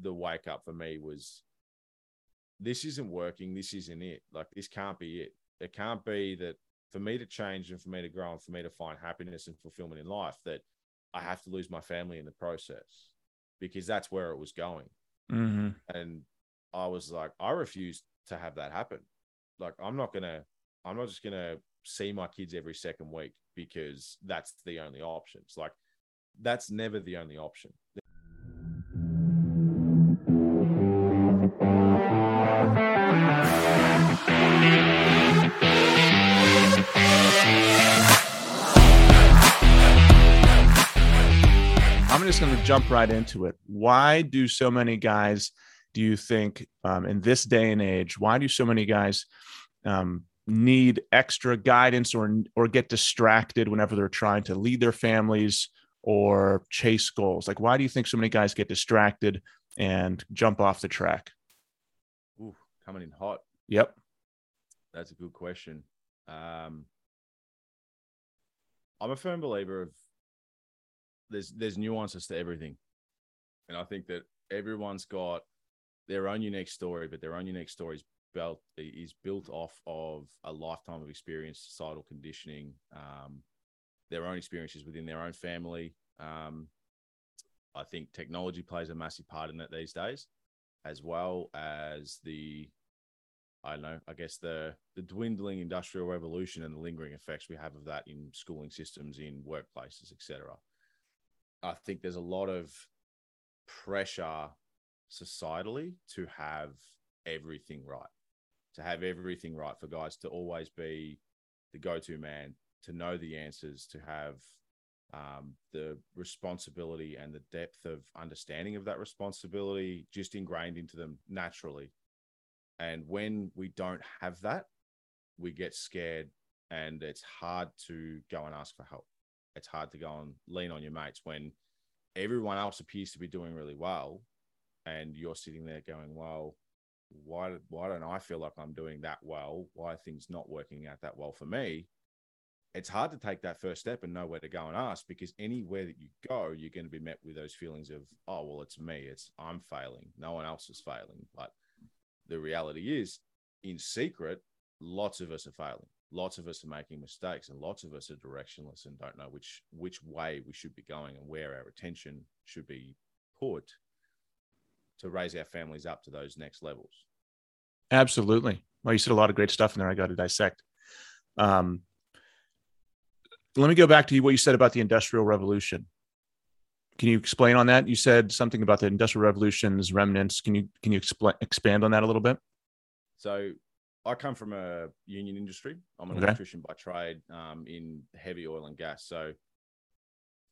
the wake up for me was this isn't working. This isn't it. Like this can't be it. It can't be that for me to change and for me to grow and for me to find happiness and fulfillment in life that I have to lose my family in the process because that's where it was going. Mm-hmm. And I was like, I refuse to have that happen. Like, I'm not gonna, I'm not just gonna see my kids every second week because that's the only option. It's like that's never the only option. Just going to jump right into it. Why do so many guys, do you think, um, in this day and age, why do so many guys um, need extra guidance or or get distracted whenever they're trying to lead their families or chase goals? Like, why do you think so many guys get distracted and jump off the track? Ooh, coming in hot. Yep. That's a good question. Um, I'm a firm believer of there's there's nuances to everything, and I think that everyone's got their own unique story, but their own unique story is built is built off of a lifetime of experience, societal conditioning, um, their own experiences within their own family. Um, I think technology plays a massive part in that these days, as well as the I don't know, I guess the the dwindling industrial revolution and the lingering effects we have of that in schooling systems, in workplaces, etc. I think there's a lot of pressure societally to have everything right, to have everything right for guys to always be the go-to man, to know the answers, to have um, the responsibility and the depth of understanding of that responsibility just ingrained into them naturally. And when we don't have that, we get scared and it's hard to go and ask for help. It's hard to go and lean on your mates when everyone else appears to be doing really well and you're sitting there going, well, why, why don't I feel like I'm doing that well? Why are things not working out that well for me? It's hard to take that first step and know where to go and ask because anywhere that you go, you're going to be met with those feelings of, oh, well, it's me. It's I'm failing. No one else is failing. But the reality is, in secret, lots of us are failing. Lots of us are making mistakes, and lots of us are directionless and don't know which which way we should be going and where our attention should be put to raise our families up to those next levels. Absolutely. Well, you said a lot of great stuff in there. I got to dissect. Um, let me go back to what you said about the Industrial Revolution. Can you explain on that? You said something about the Industrial Revolution's remnants. Can you can you expl- expand on that a little bit? So, I come from a union industry. I'm an Okay. electrician by trade um, in heavy oil and gas. So,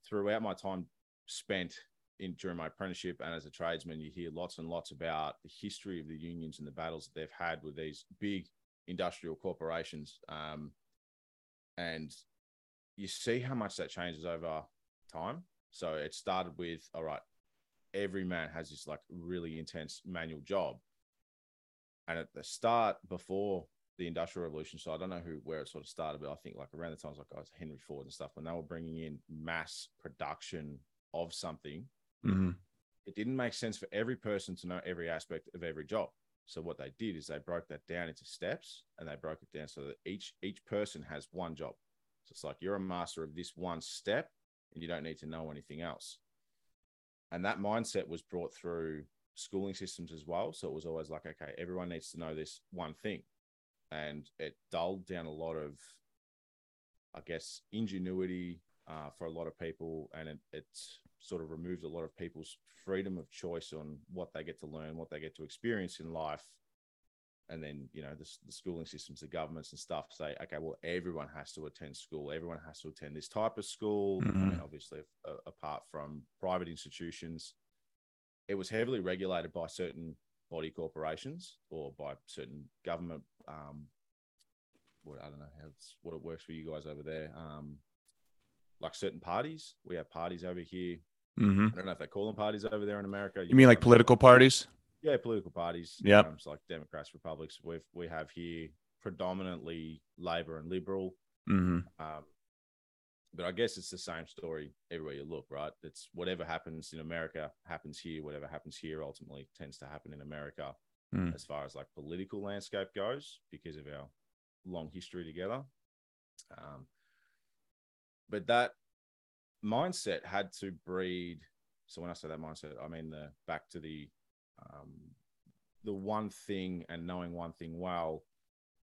throughout my time spent in during my apprenticeship and as a tradesman, you hear lots and lots about the history of the unions and the battles that they've had with these big industrial corporations. Um, and you see how much that changes over time. So it started with, all right, every man has this like really intense manual job. And at the start, before the Industrial Revolution, so I don't know who where it sort of started, but I think like around the times like guys Henry Ford and stuff, when they were bringing in mass production of something, hmm it didn't make sense for every person to know every aspect of every job. So what they did is they broke that down into steps and they broke it down so that each each person has one job. So it's like you're a master of this one step and you don't need to know anything else. And that mindset was brought through schooling systems as well. So it was always like, okay, everyone needs to know this one thing. And it dulled down a lot of, I guess, ingenuity uh, for a lot of people. And it, it sort of removed a lot of people's freedom of choice on what they get to learn, what they get to experience in life. And then, you know, the, the schooling systems, the governments and stuff say, okay, well, everyone has to attend school. Everyone has to attend this type of school. I Mhm. mean, obviously, a, apart from private institutions, it was heavily regulated by certain body corporations or by certain government. Um, what I don't know how it's, what it works for you guys over there. Um, like certain parties, we have parties over here. hmm I don't know if they call them parties over there in America. You mean like political parties? Yeah, political parties. Yep. Um, it's like Democrats, Republics. We we have here predominantly Labor and Liberal. hmm Um, but I guess it's the same story everywhere you look, right? It's whatever happens in America happens here. Whatever happens here ultimately tends to happen in America, Mm. as far as like political landscape goes, because of our long history together. Um, but that mindset had to breed. So when I say that mindset, I mean the back to the um, the one thing and knowing one thing well,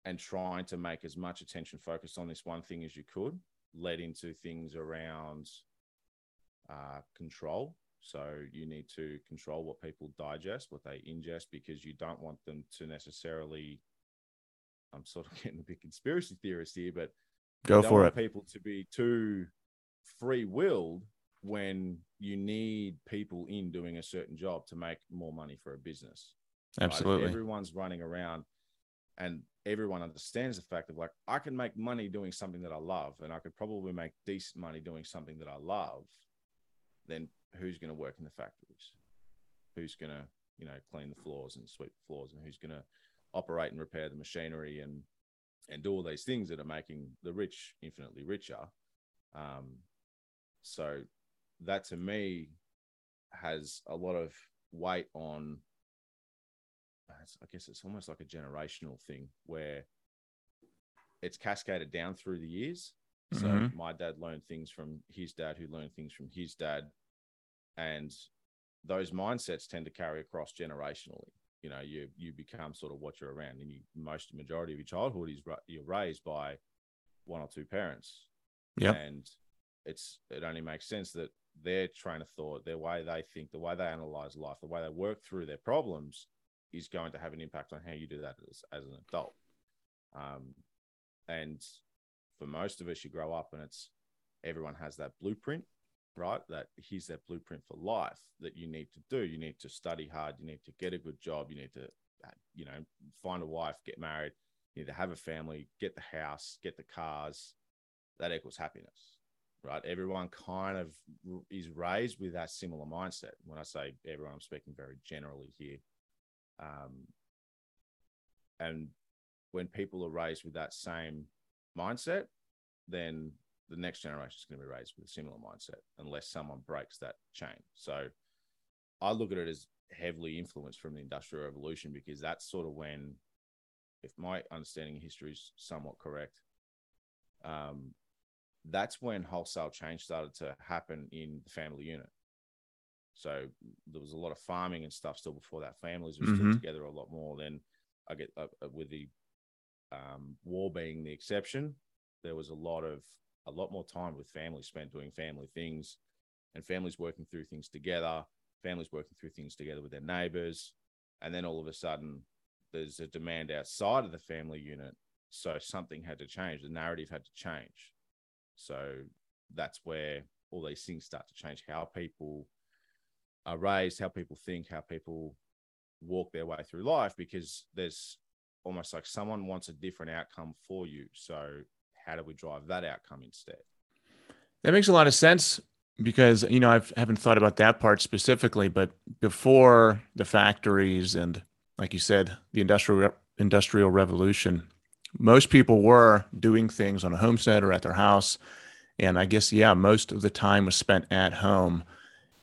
and trying to make as much attention focused on this one thing as you could, led into things around uh, control. So you need to control what people digest, what they ingest, because you don't want them to necessarily. I'm sort of getting a bit conspiracy theorist here, but Go for want it. people to be too free willed when you need people in doing a certain job to make more money for a business. right? Absolutely. everyone's running around and everyone understands the fact of like, I can make money doing something that I love, and I could probably make decent money doing something that I love, then who's going to work in the factories? Who's going to, you know, clean the floors and sweep the floors? And who's going to operate and repair the machinery and and do all these things that are making the rich infinitely richer. Um, so that to me has a lot of weight on. I guess it's almost like a generational thing where it's cascaded down through the years. So Mhm. my dad learned things from his dad, who learned things from his dad, and those mindsets tend to carry across generationally you know you you become sort of what you're around and you most majority of your childhood is you're raised by one or two parents Yep. and it's it only makes sense that their train of thought their way they think the way they analyze life the way they work through their problems is going to have an impact on how you do that as, as an adult um, and for most of us you grow up and it's everyone has that blueprint right? That here's that blueprint for life that you need to do. You need to study hard. You need to get a good job. You need to, uh, you know, find a wife, get married. You need to have a family, get the house, get the cars. That equals happiness, right? Everyone kind of is raised with that similar mindset. When I say everyone, I'm speaking very generally here. Um, and when people are raised with that same mindset, then the next generation is going to be raised with a similar mindset unless someone breaks that chain. So I look at it as heavily influenced from the Industrial Revolution because that's sort of when, if my understanding of history is somewhat correct, um, that's when wholesale change started to happen in the family unit. So there was a lot of farming and stuff still before that. Families were still Mhm. together a lot more. Then I get uh, uh, with the um, war being the exception, there was a lot of a lot more time with families spent doing family things and families working through things together, families working through things together with their neighbors. And then all of a sudden, there's a demand outside of the family unit. So something had to change. The narrative had to change. So that's where all these things start to change how people are raised, how people think, how people walk their way through life, because there's almost like someone wants a different outcome for you. So how do we drive that outcome instead? That makes a lot of sense because you know I haven't thought about that part specifically, but before the factories and, like you said, the industrial industrial revolution, most people were doing things on a homestead or at their house, and I guess yeah, most of the time was spent at home,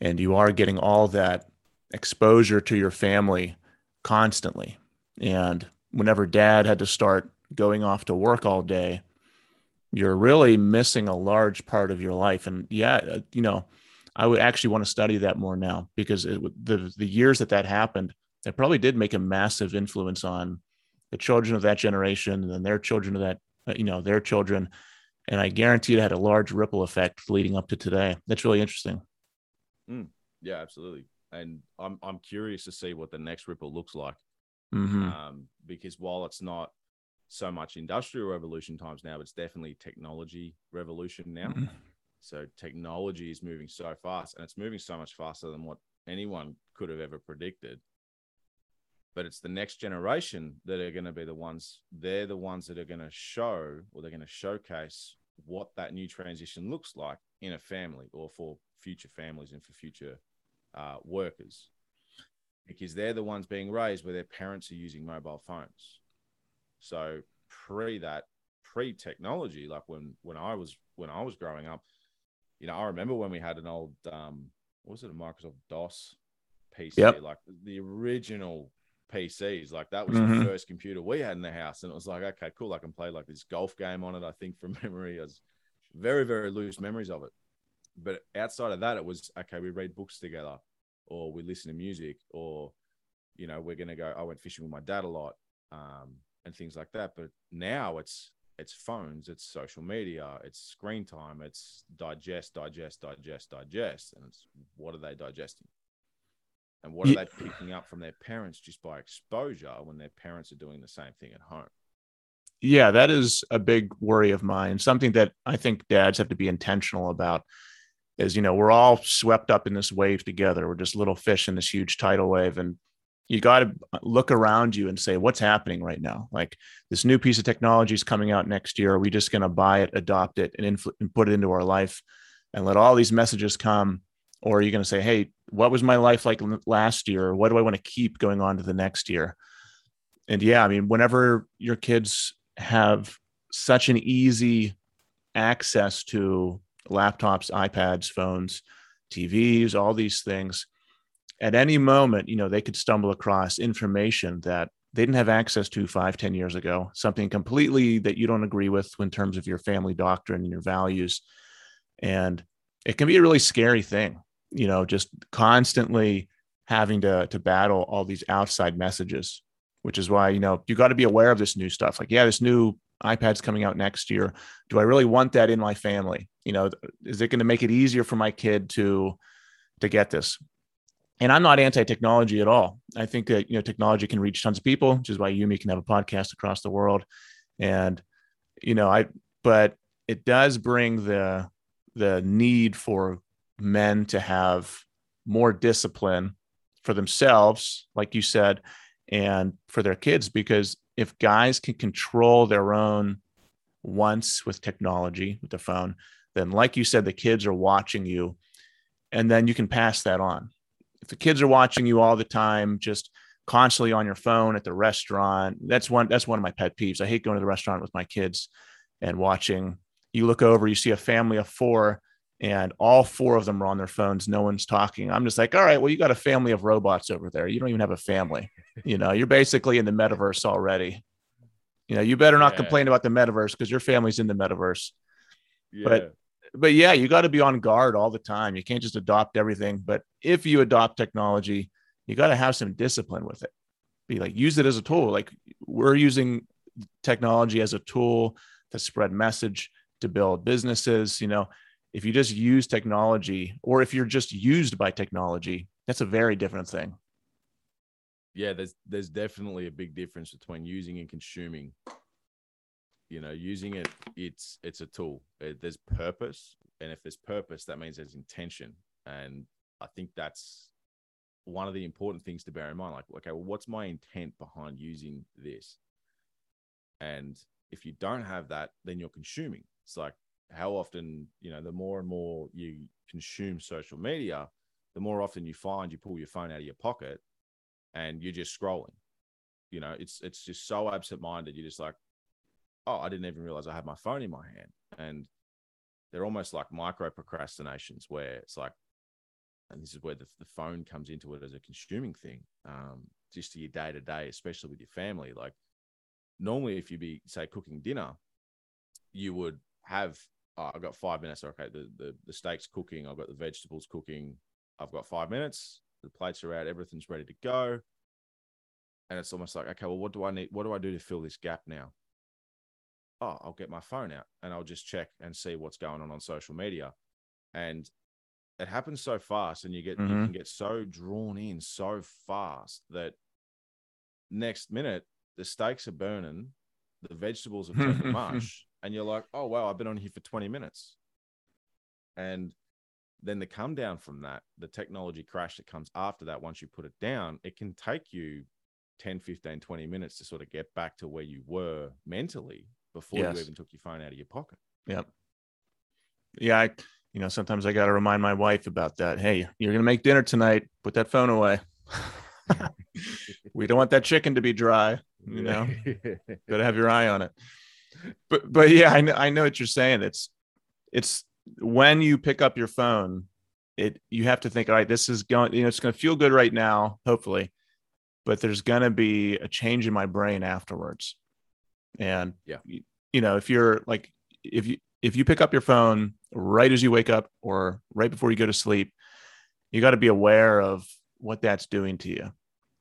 and you are getting all that exposure to your family constantly, and whenever Dad had to start going off to work all day you're really missing a large part of your life. And yeah, uh, you know, I would actually want to study that more now because it, the the years that that happened, it probably did make a massive influence on the children of that generation and their children of that, uh, you know, their children. And I guarantee it had a large ripple effect leading up to today. That's really interesting. Yeah, absolutely. And I'm I'm curious to see what the next ripple looks like. hmm Um, because while it's not so much industrial revolution times now, it's definitely technology revolution now. Mm-hmm. So technology is moving so fast and it's moving so much faster than what anyone could have ever predicted. But it's the next generation that are going to be the ones, they're the ones that are going to show or they're going to showcase what that new transition looks like in a family or for future families and for future uh, workers. Because they're the ones being raised where their parents are using mobile phones. So pre that, pre-technology, like when when I was when I was growing up, you know, I remember when we had an old um, what was it, a Microsoft DOS PC, Yep. like the original PCs. Like that was Mhm. the first computer we had in the house, and it was like, okay, cool, I can play like this golf game on it. I think from memory, as very very loose memories of it. But outside of that, it was okay. We read books together, or we listen to music, or you know, we're gonna go. I went fishing with my dad a lot, um, and things like that. But now it's it's phones, it's social media, it's screen time, it's digest, digest, digest, digest, and it's what are they digesting? And what are Ye- they picking up from their parents just by exposure when their parents are doing the same thing at home? Yeah, that is a big worry of mine. Something that I think dads have to be intentional about is, you know, we're all swept up in this wave together. We're just little fish in this huge tidal wave. And you got to look around you and say, what's happening right now? Like this new piece of technology is coming out next year. Are we just going to buy it, adopt it, and, and put it into our life and let all these messages come? Or are you going to say, hey, what was my life like last year? What do I want to keep going on to the next year? And yeah, I mean, whenever your kids have such an easy access to laptops, iPads, phones, TVs, all these things, at any moment, you know, they could stumble across information that they didn't have access to five, ten years ago, something completely that you don't agree with in terms of your family doctrine and your values. And it can be a really scary thing, you know, just constantly having to to battle all these outside messages which is why you know you got to be aware of this new stuff like yeah this new ipad's coming out next year. Do i really want that in my family? You know is it going to make it easier for my kid to to get this? And i'm not anti-technology at all. I think that you know technology can reach tons of people which is why yumi can have a podcast across the world. And you know i but it does bring the the need for men to have more discipline for themselves like you said and for their kids because if guys can control their own once with technology with the phone then like you said the kids are watching you and then you can pass that on. If the kids are watching you all the time just constantly on your phone at the restaurant that's one that's one of my pet peeves. I hate going to the restaurant with my kids and watching. You look over you see a family of four and all four of them are on their phones no one's talking. I'm just like all right well you got a family of robots over there. You don't even have a family. You know you're basically in the metaverse already. You know you better not Yeah. complain about the metaverse because your family's in the metaverse. Yeah. But- but yeah you got to be on guard all the time. You can't just adopt everything. But if you adopt technology you got to have some discipline with it. Be like use it as a tool. Like we're using technology as a tool to spread message to build businesses you know if you just use technology or if you're just used by technology that's a very different thing. Yeah there's there's definitely a big difference between using and consuming. You know using it it's it's a tool. It- there's purpose and if there's purpose that means there's intention. And i think that's one of the important things to bear in mind like okay well what's my intent behind using this? And if you don't have that then you're consuming. It's like how often you know the more and more you consume social media the more often you find you pull your phone out of your pocket and you're just scrolling. You know, it's it's just so absent-minded. You're just like, oh, I didn't even realize I had my phone in my hand. And they're almost like micro procrastinations where it's like, and this is where the, the phone comes into it as a consuming thing, um, just to your day to day, especially with your family. Like normally, if you be say cooking dinner, you would have oh, I've got five minutes. Okay, the, the the steak's cooking. I've got the vegetables cooking. I've got five minutes. The plates are out. Everything's ready to go. And it's almost like, okay, well, what do I need? What do I do to fill this gap now? Oh, I'll get my phone out and I'll just check and see what's going on on social media. And it happens so fast, and you get you Mhm. can get so drawn in so fast that next minute the steaks are burning, the vegetables have turned to mush, and you're like, oh wow, I've been on here for 20 minutes. And then the come down from that, the technology crash that comes after that, once you put it down, it can take you 10, 15, 20 minutes to sort of get back to where you were mentally before Yes. you even took your phone out of your pocket. Yep. Yeah, I, you know, sometimes I got to remind my wife about that. Hey, you're going to make dinner tonight. Put that phone away. we don't want that chicken to be dry. You know, got to have your eye on it. But but yeah, I know I know what you're saying. It's it's when you pick up your phone, it you have to think, all right, this is going, you know, it's going to feel good right now, hopefully, but there's going to be a change in my brain afterwards. And Yeah. you, you know, if you're like, if you if you pick up your phone right as you wake up or right before you go to sleep, you got to be aware of what that's doing to you.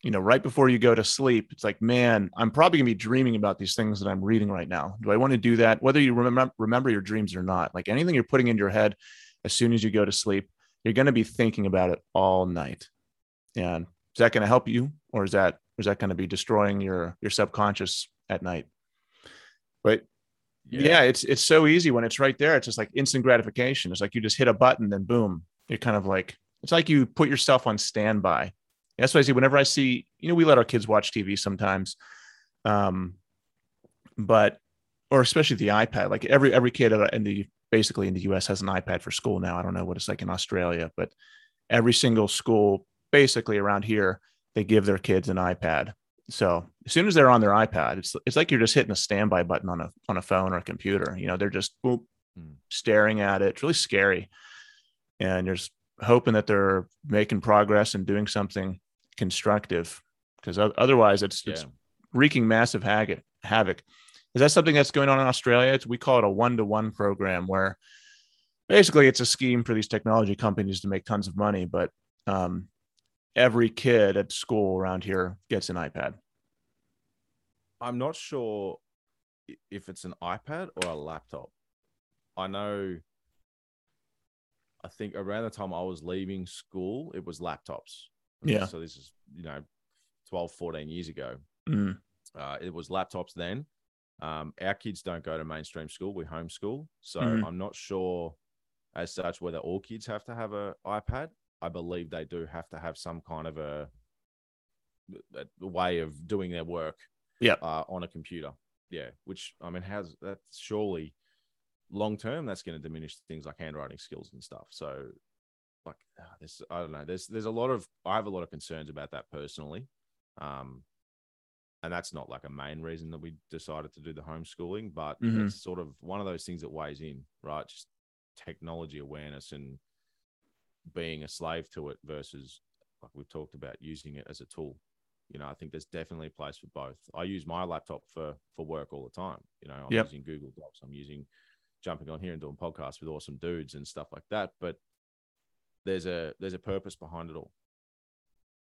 You know, right before you go to sleep, it's like, man, I'm probably gonna be dreaming about these things that I'm reading right now. Do I want to do that? Whether you remember remember your dreams or not, like anything you're putting in your head as soon as you go to sleep, you're going to be thinking about it all night. And is that going to help you, or is that is that going to be destroying your your subconscious at night? But yeah. it's it's so easy when it's right there. It's just like instant gratification. It's like you just hit a button, then boom, you're kind of like it's like you put yourself on standby. That's why I see whenever I see, you know, we let our kids watch TV sometimes, um, but or especially the iPad. Like every every kid in the basically in the US has an iPad for school now. I don't know what it's like in Australia, but every single school basically around here, they give their kids an iPad. So as soon as they're on their iPad, it's it's like you're just hitting a standby button on a on a phone or a computer. You know, they're just boop, staring at it. It's really scary. And you're just hoping that they're making progress and doing something constructive. Because otherwise it's it's wreaking massive havoc havoc. Is that something that's going on in Australia? It's, we call it a one to one program where basically it's a scheme for these technology companies to make tons of money, but um, every kid at school around here gets an iPad. I'm not sure if it's an iPad or a laptop. I know. I think around the time I was leaving school, it was laptops. Yeah. So this is, you know, 12, 14 years ago. Mm, Uh, it was laptops then. Um, our kids don't go to mainstream school; we homeschool. So Mhm. I'm not sure, as such, whether all kids have to have a iPad. I believe they do have to have some kind of a, a way of doing their work. Yep. Uh, on a computer. Yeah. Which I mean, has that's surely long term that's going to diminish things like handwriting skills and stuff. So, like, ah, this I don't know. There's there's a lot of I have a lot of concerns about that personally. Um, and that's not like a main reason that we decided to do the homeschooling, but Mhm. it's sort of one of those things that weighs in, right? Just technology awareness and being a slave to it versus like we've talked about using it as a tool. You know, I think there's definitely a place for both. I use my laptop for for work all the time. You know, I'm Yep. using Google Docs, I'm using jumping on here and doing podcasts with awesome dudes and stuff like that. But there's a there's a purpose behind it all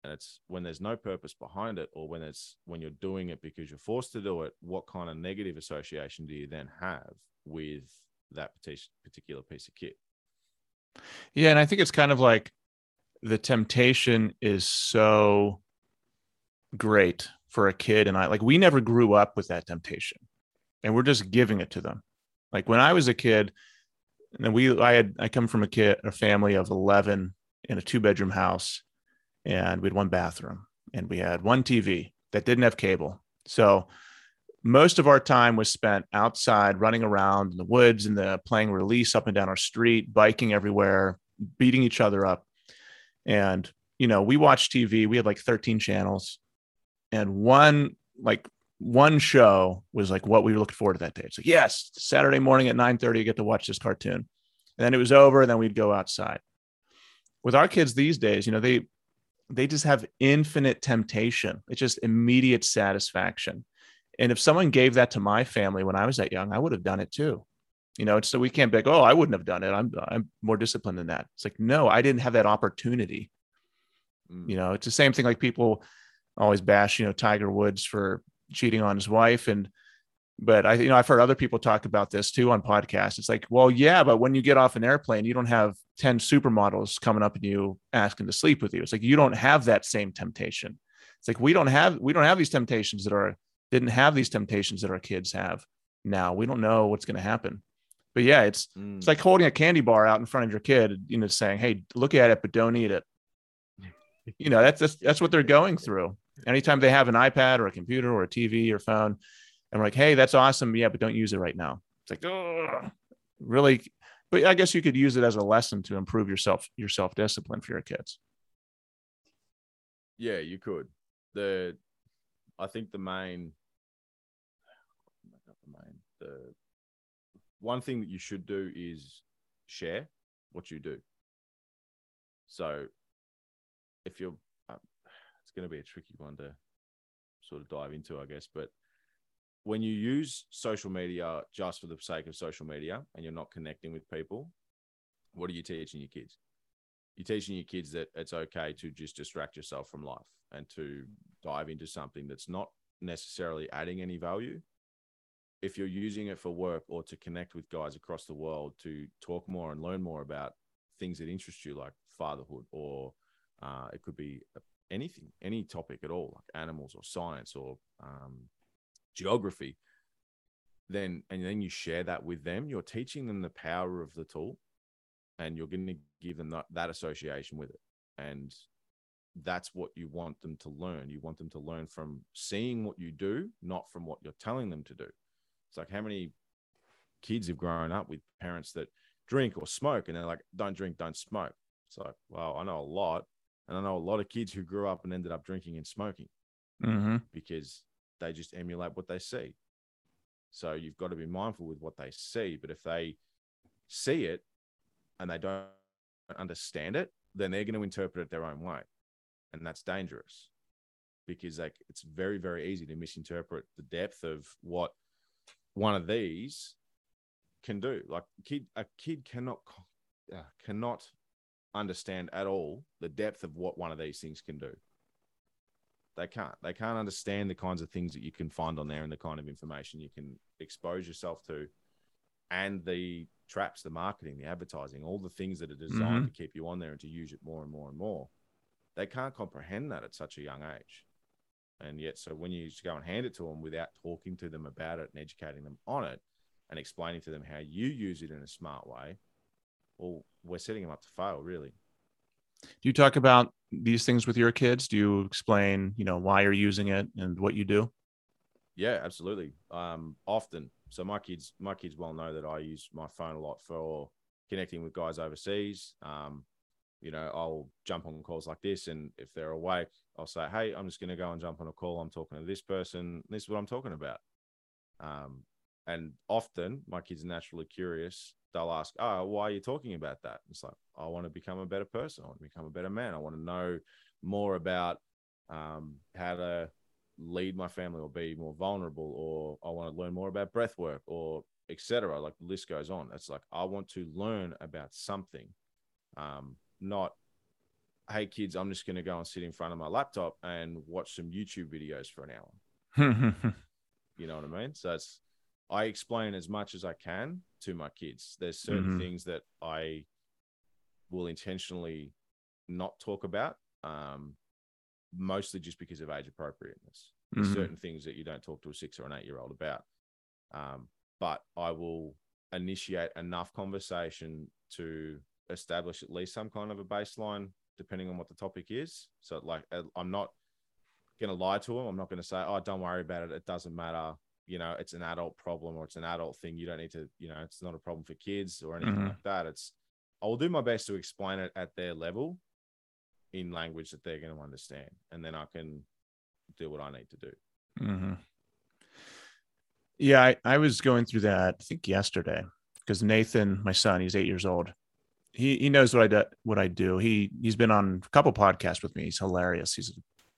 and it's when there's no purpose behind it or when it's when you're doing it because you're forced to do it what kind of negative association do you then have with that particular piece of kit Yeah, and I think it's kind of like the temptation is so great for a kid and I like we never grew up with that temptation. And we're just giving it to them. Like when I was a kid, and we I had I come from a kid a family of 11 in a two bedroom house and we had one bathroom and we had one TV that didn't have cable. So most of our time was spent outside running around in the woods and the playing release up and down our street, biking everywhere, beating each other up. And, you know, we watched TV. We had like 13 channels. And one, like, one show was like what we were looking forward to that day. It's like, yes, Saturday morning at 9 30, you get to watch this cartoon. And then it was over, and then we'd go outside. With our kids these days, you know, they they just have infinite temptation. It's just immediate satisfaction. And if someone gave that to my family when I was that young, I would have done it too. You know, so we can't be like, oh, I wouldn't have done it. I'm I'm more disciplined than that. It's like, no, I didn't have that opportunity. Mm. You know, it's the same thing like people always bash, you know, Tiger Woods for cheating on his wife. And but I, you know, I've heard other people talk about this too on podcasts. It's like, well, yeah, but when you get off an airplane, you don't have 10 supermodels coming up and you asking to sleep with you. It's like you don't have that same temptation. It's like we don't have we don't have these temptations that are didn't have these temptations that our kids have now. We don't know what's going to happen. But yeah, it's Mm. it's like holding a candy bar out in front of your kid, you know, saying, "Hey, look at it, but don't eat it." You know, that's that's, that's what they're going through. Anytime they have an iPad or a computer or a TV or phone, and we're like, "Hey, that's awesome, yeah, but don't use it right now." It's like, oh, really. But I guess you could use it as a lesson to improve yourself your self discipline for your kids. yeah you could the i think the main not the main the one thing that you should do is share what you do. So if you're, it's going to be a tricky one to sort of dive into, I guess, but when you use social media just for the sake of social media and you're not connecting with people, what are you teaching your kids? You're teaching your kids that it's okay to just distract yourself from life and to dive into something that's not necessarily adding any value. If you're using it for work or to connect with guys across the world to talk more and learn more about things that interest you, like fatherhood, or uh, it could be anything, any topic at all, like animals or science or um, geography, then and then you share that with them, you're teaching them the power of the tool and you're going to give them that, that association with it. And that's what you want them to learn. You want them to learn from seeing what you do, not from what you're telling them to do. It's like how many kids have grown up with parents that drink or smoke and they're like, don't drink, don't smoke. It's like, well, I know a lot. And I know a lot of kids who grew up and ended up drinking and smoking mm-hmm. because they just emulate what they see. So you've got to be mindful with what they see. But if they see it and they don't understand it, then they're going to interpret it their own way. And that's dangerous because like it's very, very easy to misinterpret the depth of what one of these can do. Like a kid, a kid cannot uh, cannot understand at all the depth of what one of these things can do. They can't. They can't understand the kinds of things that you can find on there and the kind of information you can expose yourself to, and the traps, the marketing, the advertising, all the things that are designed mm-hmm. to keep you on there and to use it more and more and more. They can't comprehend that at such a young age. And yet, so when you go and hand it to them without talking to them about it and educating them on it and explaining to them how you use it in a smart way, well, we're setting them up to fail, really. Do you talk about these things with your kids? Do you explain, you know, why you're using it and what you do? Yeah, absolutely. Um, often. So my kids, my kids well know that I use my phone a lot for connecting with guys overseas. Um, you know, I'll jump on calls like this, and if they're awake, I'll say, "Hey, I'm just going to go and jump on a call. I'm talking to this person. This is what I'm talking about." Um, and often, my kids are naturally curious. They'll ask, "Oh, why are you talking about that?" It's like, "I want to become a better person. I want to become a better man. I want to know more about um, how to lead my family or be more vulnerable, or I want to learn more about breath work, or etc. Like the list goes on. It's like I want to learn about something." Um, not hey kids i'm just going to go and sit in front of my laptop and watch some youtube videos for an hour you know what i mean so it's i explain as much as i can to my kids there's certain mm-hmm. things that i will intentionally not talk about um, mostly just because of age appropriateness mm-hmm. certain things that you don't talk to a six or an eight year old about um, but i will initiate enough conversation to establish at least some kind of a baseline depending on what the topic is. So like uh, I'm not going to lie to them. I'm not going to say, "Oh, don't worry about it. It doesn't matter." You know, it's an adult problem or it's an adult thing. You don't need to, you know, it's not a problem for kids or anything mm-hmm. like that. It's I will do my best to explain it at their level in language that they're going to understand, and then I can do what I need to do. Mm-hmm. Yeah, I, I was going through that I think yesterday because Nathan, my son, he's eight years old, he he knows what I do, what I do. He he's been on a couple podcasts with me. He's hilarious. He's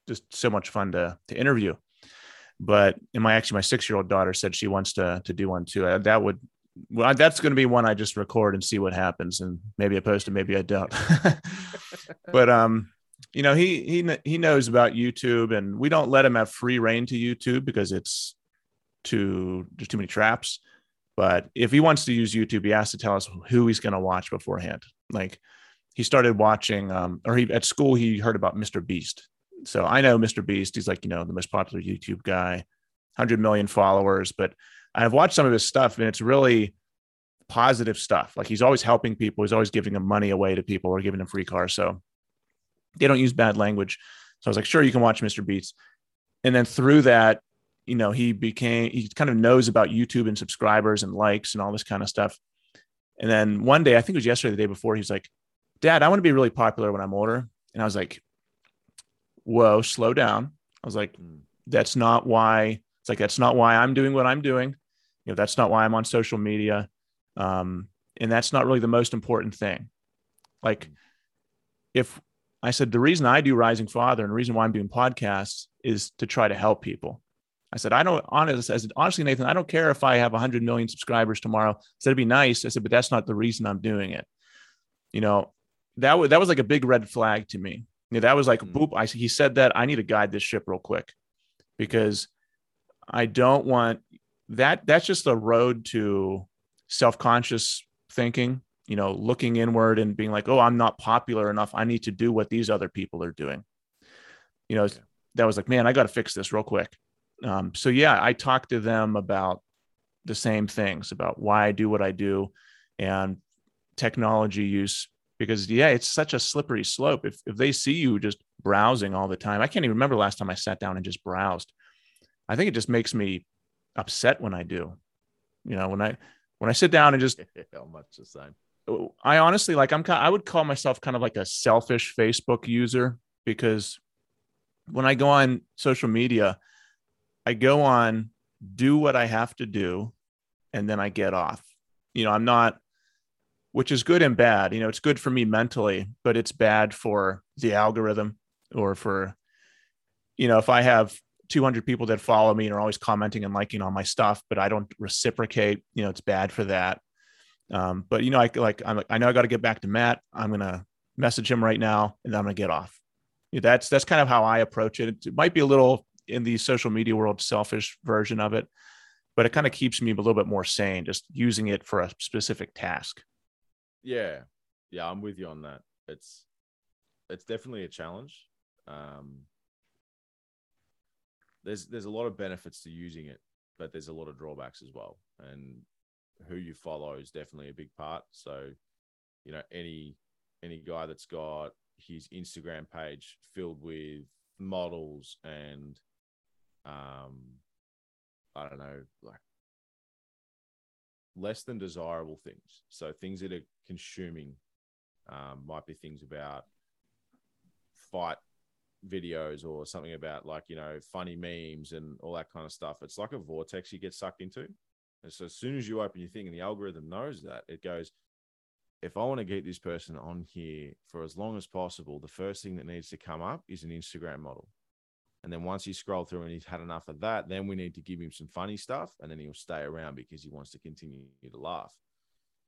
just so much fun to to interview. But in my actually my six year old daughter said she wants to to do one too. Uh, that would well that's going to be one I just record and see what happens, and maybe I post it, maybe I don't. but um, you know he he he knows about YouTube, and we don't let him have free reign to YouTube because it's too there's too many traps. But if he wants to use YouTube, he has to tell us who he's going to watch beforehand. Like he started watching, um, or he at school he heard about Mr. Beast. So I know Mr. Beast. He's like you know the most popular YouTube guy, hundred million followers. But I've watched some of his stuff, and it's really positive stuff. Like he's always helping people. He's always giving them money away to people or giving them free cars. So they don't use bad language. So I was like, sure, you can watch Mr. Beast. And then through that, you know, he became, he kind of knows about YouTube and subscribers and likes and all this kind of stuff. And then one day, I think it was yesterday, the day before, he's like, Dad, I want to be really popular when I'm older. And I was like, Whoa, slow down. I was like, hmm. That's not why. It's like, that's not why I'm doing what I'm doing. You know, that's not why I'm on social media. Um, and that's not really the most important thing. Like, if I said the reason I do Rising Father and the reason why I'm doing podcasts is to try to help people. I said, I don't honest as honestly, Nathan, I don't care if I have 100 million subscribers tomorrow. I said it'd be nice. I said, but that's not the reason I'm doing it. You know, that was that was like a big red flag to me. You know, that was like, mm-hmm. boop. I he said that I need to guide this ship real quick because I don't want that. That's just the road to self-conscious thinking. You know, looking inward and being like, oh, I'm not popular enough. I need to do what these other people are doing. You know, yeah. that was like, man, I got to fix this real quick um, so yeah, I talked to them about the same things about why I do what I do and technology use because yeah, it's such a slippery slope. If if they see you just browsing all the time, I can't even remember last time I sat down and just browsed. I think it just makes me upset when I do. You know, when I when I sit down and just how much the same. I honestly like I'm I would call myself kind of like a selfish Facebook user because when I go on social media, I go on, do what I have to do, and then I get off. You know, I'm not, which is good and bad. You know, it's good for me mentally, but it's bad for the algorithm or for, you know, if I have 200 people that follow me and are always commenting and liking on my stuff, but I don't reciprocate, you know, it's bad for that. Um, but you know, I like, I'm, I know I got to get back to Matt. I'm going to message him right now and then I'm going to get off. That's, that's kind of how I approach it. It might be a little in the social media world selfish version of it but it kind of keeps me a little bit more sane just using it for a specific task yeah. Yeah i'm with you on that. It's it's definitely a challenge. Um there's there's a lot of benefits to using it but there's a lot of drawbacks as well. And who you follow is definitely a big part. So you know any any guy that's got his instagram page filled with models and um, I don't know, like less than desirable things. So things that are consuming um, might be things about fight videos or something about like you know funny memes and all that kind of stuff. It's like a vortex you get sucked into. And so as soon as you open your thing and the algorithm knows that, it goes, if I want to get this person on here for as long as possible, the first thing that needs to come up is an Instagram model. And then once you scroll through and he's had enough of that, then we need to give him some funny stuff, and then he'll stay around because he wants to continue to laugh.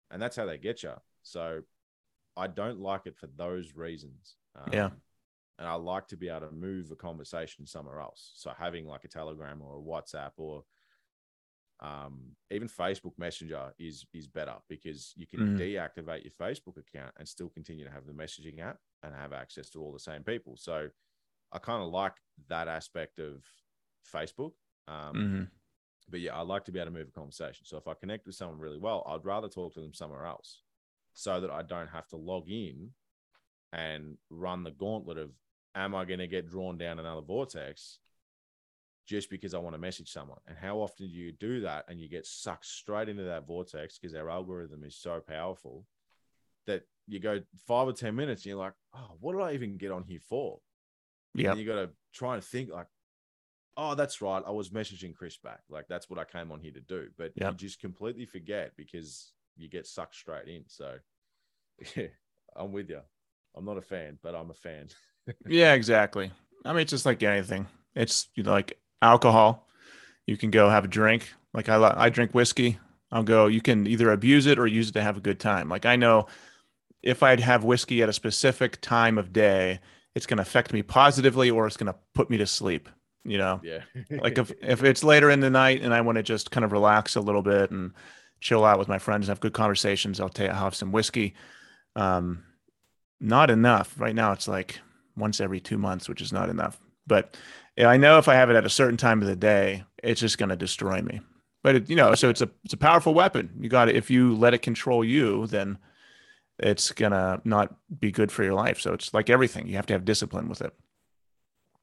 And that's how they get you. So I don't like it for those reasons. Um, yeah. And I like to be able to move a conversation somewhere else. So having like a Telegram or a WhatsApp or um, even Facebook Messenger is is better because you can mm. deactivate your Facebook account and still continue to have the messaging app and have access to all the same people. So I kind of like that aspect of Facebook. Um, mm-hmm. But yeah, I like to be able to move a conversation. So if I connect with someone really well, I'd rather talk to them somewhere else so that I don't have to log in and run the gauntlet of am I going to get drawn down another vortex just because I want to message someone? And how often do you do that and you get sucked straight into that vortex because our algorithm is so powerful that you go five or 10 minutes and you're like, oh, what did I even get on here for? Yeah. You got to try and think like, oh, that's right. I was messaging Chris back. Like that's what I came on here to do. But yep. you just completely forget because you get sucked straight in. So yeah, I'm with you. I'm not a fan, but I'm a fan. yeah, exactly. I mean, it's just like anything. It's you know, like alcohol. You can go have a drink. Like I, I drink whiskey. I'll go. You can either abuse it or use it to have a good time. Like I know if I'd have whiskey at a specific time of day, it's going to affect me positively or it's going to put me to sleep you know? Yeah. Like if if it's later in the night and i want to just kind of relax a little bit and chill out with my friends and have good conversations i'll take I'll have some whiskey. Um not enough. Right now it's like once every two months which is not enough. But i know if i have it at a certain time of the day it's just going to destroy me. But it, you know so it's a it's a powerful weapon. You got it if you let it control you then it's gonna not be good for your life. So it's like everything; you have to have discipline with it.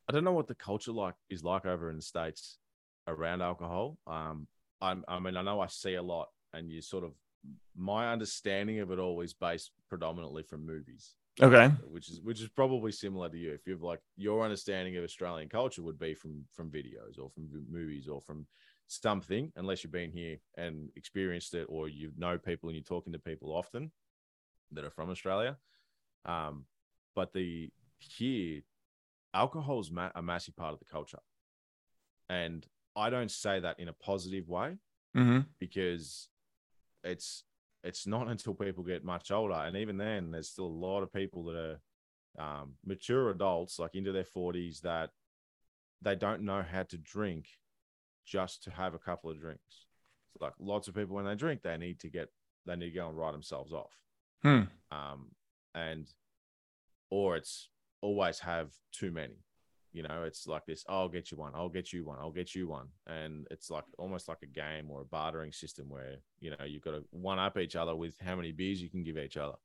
I don't know what the culture like is like over in the states around alcohol. Um, I'm, I mean, I know I see a lot, and you sort of my understanding of it all is based predominantly from movies. Okay, which is which is probably similar to you. If you've like your understanding of Australian culture would be from from videos or from movies or from something unless you've been here and experienced it or you know people and you're talking to people often that are from Australia. Um, but the here, alcohol is ma- a massive part of the culture, and I don't say that in a positive way Mm-hmm. because it's it's not until people get much older, and even then, there's still a lot of people that are um, mature adults, like into their forties, that they don't know how to drink just to have a couple of drinks. Like lots of people, when they drink, they need to get they need to go and write themselves off, Hmm. um, and or it's always have too many. You know, it's like this. Oh, I'll get you one. I'll get you one. I'll get you one. And it's like almost like a game or a bartering system where you know you've got to one up each other with how many beers you can give each other.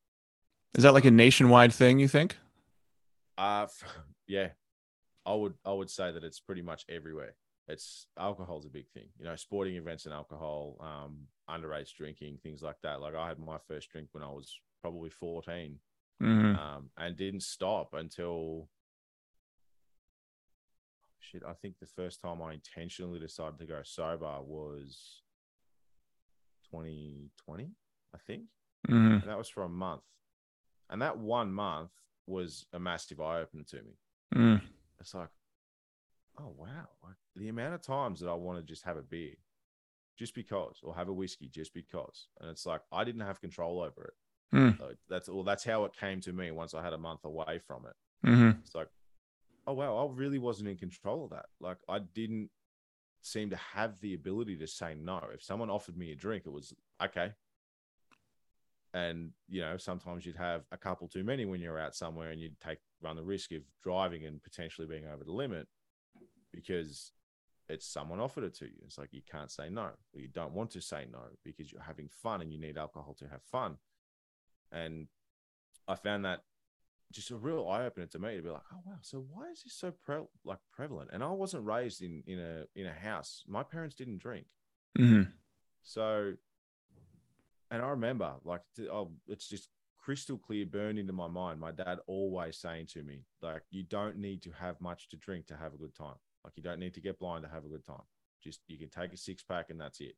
Is that like a nationwide thing? You think? Uh yeah, I would I would say that it's pretty much everywhere. It's alcohol's a big thing. You know, sporting events and alcohol, um, underage drinking, things like that. Like I had my first drink when I was probably fourteen, Mm-hmm. um, and didn't stop until shit. I think the first time I intentionally decided to go sober was 2020, I think, Mm-hmm. and that was for a month. And that one month was a massive eye opener to me. Mm. It's like, oh wow, like the amount of times that I want to just have a beer, just because, or have a whiskey just because, and it's like I didn't have control over it. Mm. So that's well, that's how it came to me once I had a month away from it. Mm-hmm. It's like, oh wow, I really wasn't in control of that. Like I didn't seem to have the ability to say no. If someone offered me a drink, it was okay. And you know, sometimes you'd have a couple too many when you're out somewhere, and you'd take run the risk of driving and potentially being over the limit because it's someone offered it to you. It's like you can't say no, or you don't want to say no because you're having fun and you need alcohol to have fun. And I found that just a real eye opener to me to be like, oh wow, so why is this so pre- like prevalent? And I wasn't raised in in a in a house. My parents didn't drink, Mm-hmm. so. And I remember, like, oh, it's just crystal clear, burned into my mind. My dad always saying to me, like, you don't need to have much to drink to have a good time. Like, you don't need to get blind to have a good time. Just you can take a six pack and that's it.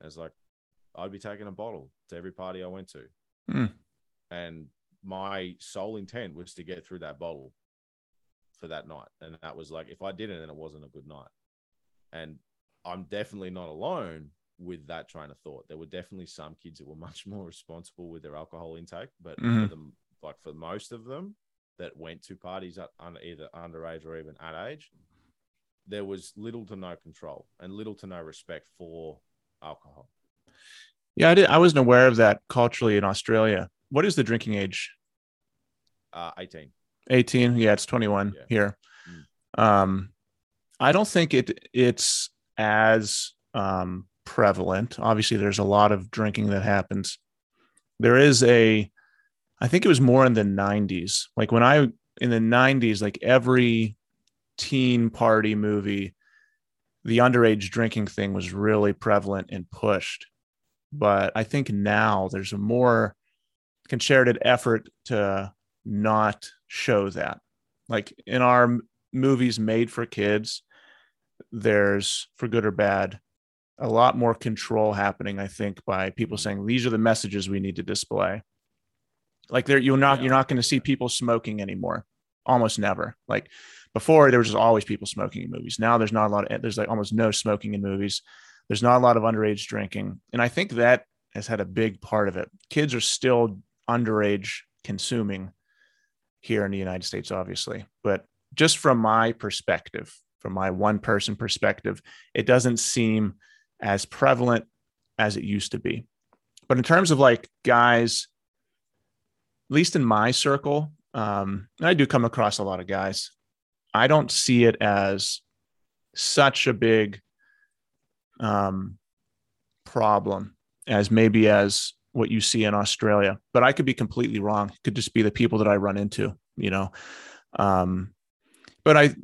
And it's like, I'd be taking a bottle to every party I went to. Mm. And my sole intent was to get through that bottle for that night. And that was like, if I didn't, then it wasn't a good night. And I'm definitely not alone with that train of thought. There were definitely some kids that were much more responsible with their alcohol intake, but Mhm. for them, like for most of them that went to parties at under, either underage or even at age, there was little to no control and little to no respect for alcohol. Yeah, I did. I wasn't aware of that culturally in Australia. What is the drinking age? Uh, 18. 18 yeah it's 21 Yeah. here Mm. um i don't think it it's as um prevalent obviously there's a lot of drinking that happens there is a i think it was more in the 90s like when i in the 90s like every teen party movie the underage drinking thing was really prevalent and pushed but i think now there's a more concerted effort to not show that. Like in our movies made for kids, there's for good or bad a lot more control happening. I think by people mm-hmm. saying these are the messages we need to display. Like there, you're not you're not going to see people smoking anymore. Almost never. Like before, there was just always people smoking in movies. Now there's not a lot of there's like almost no smoking in movies. There's not a lot of underage drinking, and I think that has had a big part of it. Kids are still underage consuming here in the United States, obviously. But just from my perspective, from my one person perspective, it doesn't seem as prevalent as it used to be. But in terms of like guys, at least in my circle, um, I do come across a lot of guys, I don't see it as such a big um, problem as maybe as what you see in Australia, but I could be completely wrong. It could just be the people that I run into, you know. Um, but I,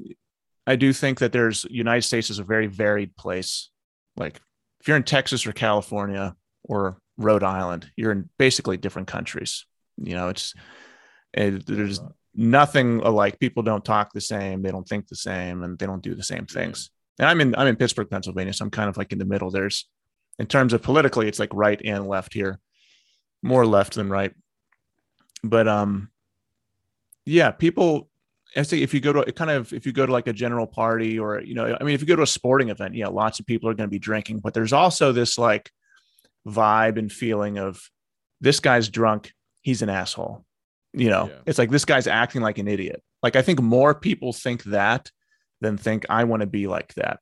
I do think that there's United States is a very varied place. Like if you're in Texas or California or Rhode Island, you're in basically different countries. You know, it's it, there's nothing alike. People don't talk the same, they don't think the same, and they don't do the same things. And I'm in I'm in Pittsburgh, Pennsylvania, so I'm kind of like in the middle. There's in terms of politically, it's like right and left here, more left than right. But um, yeah, people. I say if you go to kind of if you go to like a general party or you know, I mean, if you go to a sporting event, yeah, lots of people are going to be drinking, but there's also this like vibe and feeling of this guy's drunk, he's an asshole. You know, Yeah. it's like this guy's acting like an idiot. Like I think more people think that than think I want to be like that,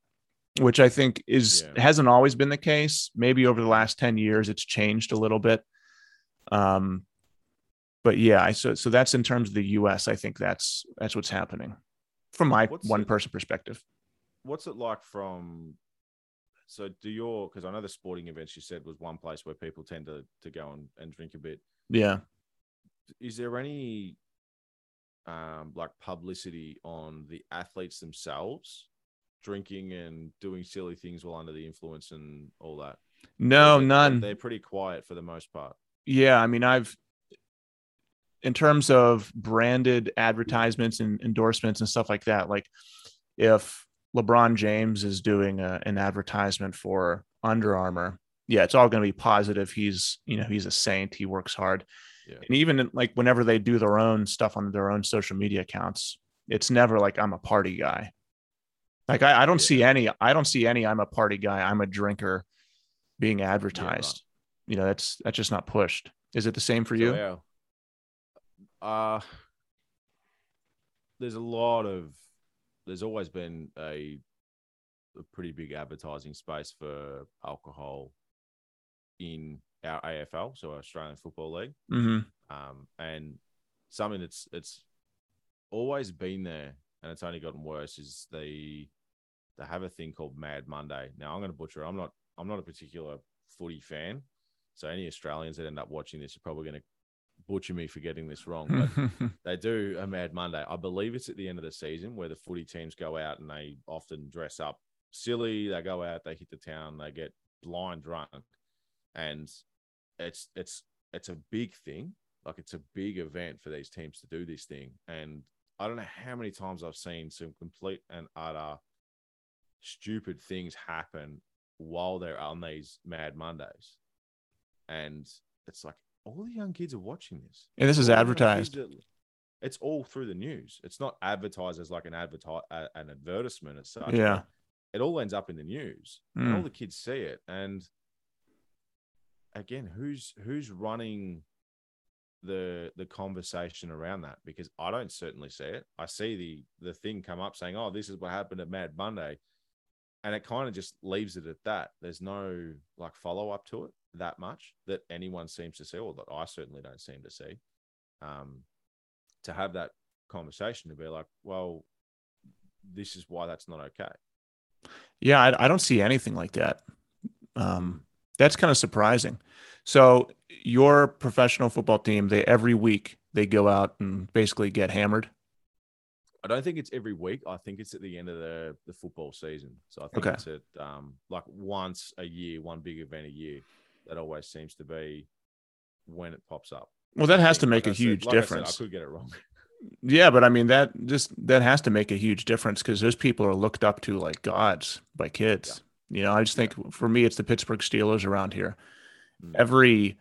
which I think is Yeah. hasn't always been the case. Maybe over the last 10 years it's changed a little bit. Um but yeah, I so so that's in terms of the US, I think that's that's what's happening from my What's one it- person perspective. What's it like from? So do your because I know the sporting events you said was one place where people tend to to go and, and drink a bit. Yeah. Is there any um like publicity on the athletes themselves drinking and doing silly things while under the influence and all that? No, Or they- none. They're pretty quiet for the most part. Yeah, I mean, I've in terms of branded advertisements and endorsements and stuff like that. Like, if LeBron James is doing a, an advertisement for Under Armour, yeah, it's all going to be positive. He's, you know, he's a saint. He works hard, Yeah. and even like whenever they do their own stuff on their own social media accounts, it's never like I'm a party guy. Like I, I don't see any. I don't see any. I'm a party guy. I'm a drinker being advertised. You know, that's that's just not pushed. Is it the same for So, you? yeah. Uh there's a lot of there's always been a, a pretty big advertising space for alcohol in our AFL, so Australian Football League. hmm Um, and something that's it's always been there and it's only gotten worse is they they have a thing called Mad Monday. Now I'm gonna butcher it. I'm not I'm not a particular footy fan. So any Australians that end up watching this are probably gonna butcher me for getting this wrong. But they do a Mad Monday. I believe it's at the end of the season where the footy teams go out and they often dress up silly. They go out, they hit the town, they get blind drunk, and it's it's it's a big thing. Like it's a big event for these teams to do this thing. And I don't know how many times I've seen some complete and utter stupid things happen while they're on these Mad Mondays. And it's like all the young kids are watching this. and this is All advertised. are- It's all through the news. It's not advertised as like an advertise an advertisement as such. Yeah. It all ends up in the news. And all Mm. the kids see it. And again, who's who's running the the conversation around that? Because I don't certainly see it. I see the the thing come up saying, "Oh, this is what happened at Mad Monday," and it kind of just leaves it at that. There's no like follow up to it that much that anyone seems to see, or that I certainly don't seem to see. Um, to have that conversation to be like, well, this is why that's not okay. Yeah, I, I don't see anything like that. Um, that's kind of surprising. So your professional football team, they every week they go out and basically get hammered. I don't think it's every week. I think it's at the end of the, the football season. So I think Okay. it's at um, like once a year, one big event a year. That always seems to be when it pops up. Well, that has to make Like a I said- huge like I said, difference. I, could get it wrong. Yeah, but I mean that just that has to make a huge difference because those people are looked up to like gods by kids. You know, I just think for me, it's the Pittsburgh Steelers around here. Mm. Every,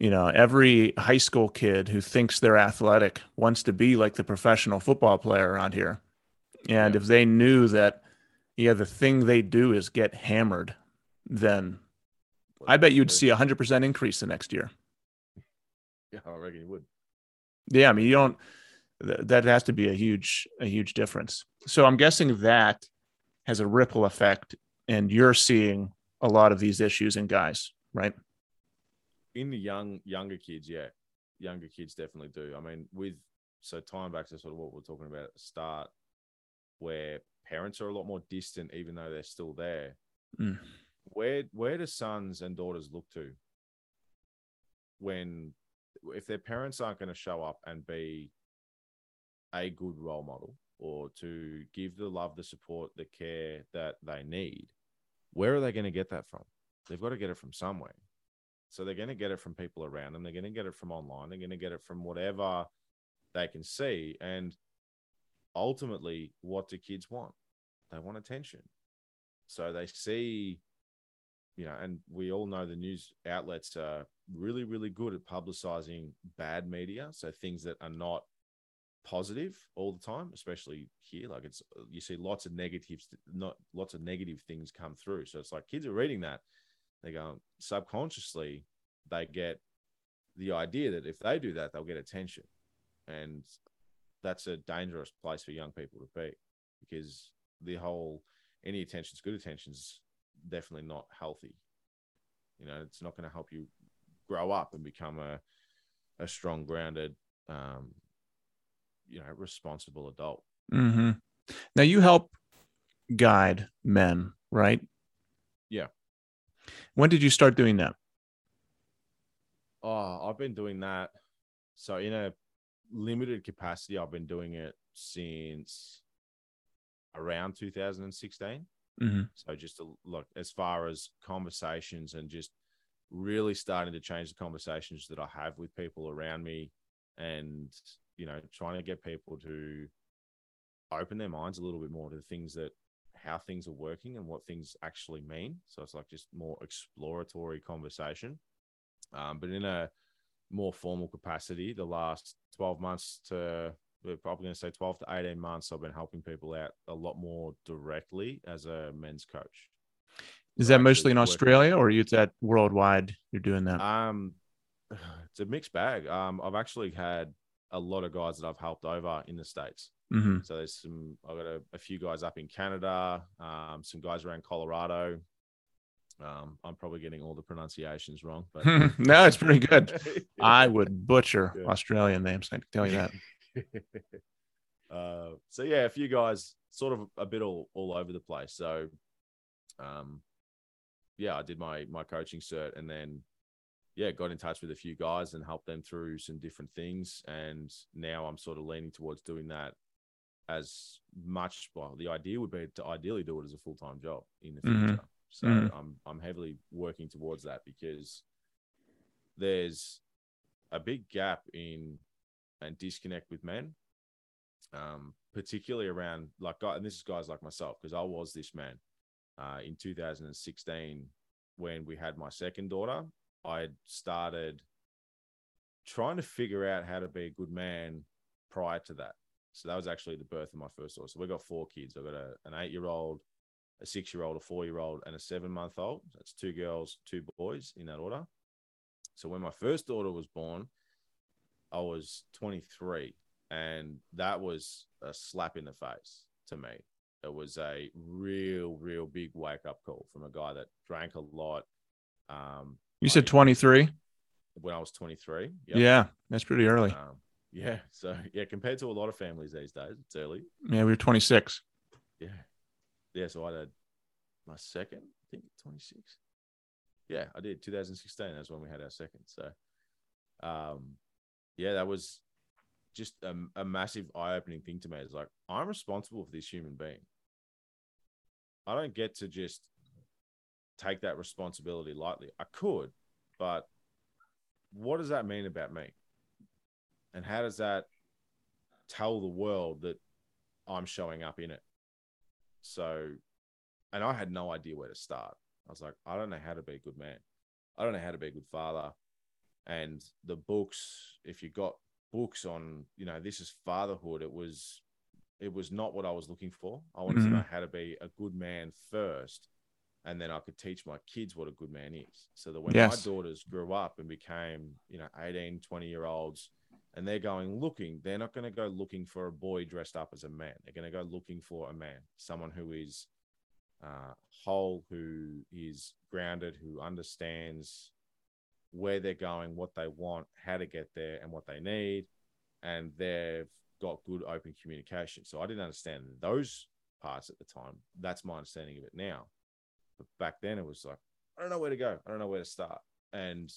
you know, every high school kid who thinks they're athletic wants to be like the professional football player around here. And Yeah. if they knew that, yeah, the thing they do is get hammered, then I bet you'd see a hundred percent increase the next year. Yeah, I reckon you would. Yeah, I mean, you don't. That has to be a huge, a huge difference. So I'm guessing that has a ripple effect, and you're seeing a lot of these issues in guys, right? in the young younger kids, yeah, younger kids definitely do. I mean, with so time back to sort of what we we're talking about at the start, where parents are a lot more distant, even though they're still there. Mm. Where where do sons and daughters look to when if their parents aren't going to show up and be a good role model or to give the love, the support, the care that they need, where are they going to get that from? They've got to get it from somewhere. So they're going to get it from people around them. They're going to get it from online. They're going to get it from whatever they can see. And ultimately, what do kids want? They want attention. So they see, you know, and we all know the news outlets are really, really good at publicizing bad media. So things that are not positive all the time, especially here. Like it's you see lots of negatives, not lots of negative things come through. So it's like kids are reading that, they go subconsciously, they get the idea that if they do that, they'll get attention, and that's a dangerous place for young people to be because the whole any attention's good attention's definitely not healthy. You know, it's not going to help you grow up and become a a strong, grounded, um, you know responsible adult. Mm-hmm. now you help guide men right? Yeah. When did you start doing that? Oh i've been doing that. So in a limited capacity i've been doing it since around 2016 mm-hmm. so just to look as far as conversations and just really starting to change the conversations that i have with people around me and you know, trying to get people to open their minds a little bit more to the things that how things are working and what things actually mean. So it's like just more exploratory conversation. Um, but in a more formal capacity, the last 12 months to we're probably going to say 12 to 18 months, I've been helping people out a lot more directly as a men's coach. Is that mostly in Australia or are you that worldwide you're doing that? Um, it's a mixed bag. Um, I've actually had a lot of guys that I've helped over in the states. Mm-hmm. So there's some I've got a, a few guys up in Canada, um, some guys around Colorado. Um, I'm probably getting all the pronunciations wrong, but no, it's pretty good. yeah. I would butcher Yeah. Australian names. I can tell you that. uh, so yeah, a few guys, sort of a bit all all over the place. So, um, yeah, I did my my coaching cert, and then yeah, got in touch with a few guys and helped them through some different things. And now I'm sort of leaning towards doing that as much. Well, the idea would be to ideally do it as a full time job in the Mhm. future. So Mhm. I'm I'm heavily working towards that because there's a big gap in and disconnect with men, um, particularly around like and this is guys like myself because I was this man uh, in 2016 when we had my second daughter. I started trying to figure out how to be a good man prior to that. So that was actually the birth of my first daughter. So we got four kids. I've got a, an eight year old, a six year old, a four year old, and a seven month old. That's two girls, two boys in that order. So when my first daughter was born, I was 23, and that was a slap in the face to me. It was a real, real big wake up call from a guy that drank a lot. Um, You said 23. when I was 23. Yep. Yeah, that's pretty early. Um, yeah. So yeah, compared to a lot of families these days, it's early. Yeah, we were 26. Yeah. Yeah. So I had my second, I think 26. Yeah, I did. 2016. That's when we had our second. So, um, yeah, that was just a, a massive eye opening thing to me. It's like, I'm responsible for this human being. I don't get to just take that responsibility lightly. I could, but what does that mean about me? And how does that tell the world that I'm showing up in it? So, and I had no idea where to start. I was like, I don't know how to be a good man. I don't know how to be a good father. And the books, if you got books on, you know, this is fatherhood, it was, it was not what I was looking for. I wanted Mhm. to know how to be a good man first, and then I could teach my kids what a good man is. So that when Yes. my daughters grew up and became, you know, 18, 20 year olds, and they're going looking, they're not going to go looking for a boy dressed up as a man. They're going to go looking for a man, someone who is uh, whole, who is grounded, who understands where they're going, what they want, how to get there, and what they need. And they've got good open communication. So I didn't understand those parts at the time. That's my understanding of it now. But back then it was like, I don't know where to go. I don't know where to start. And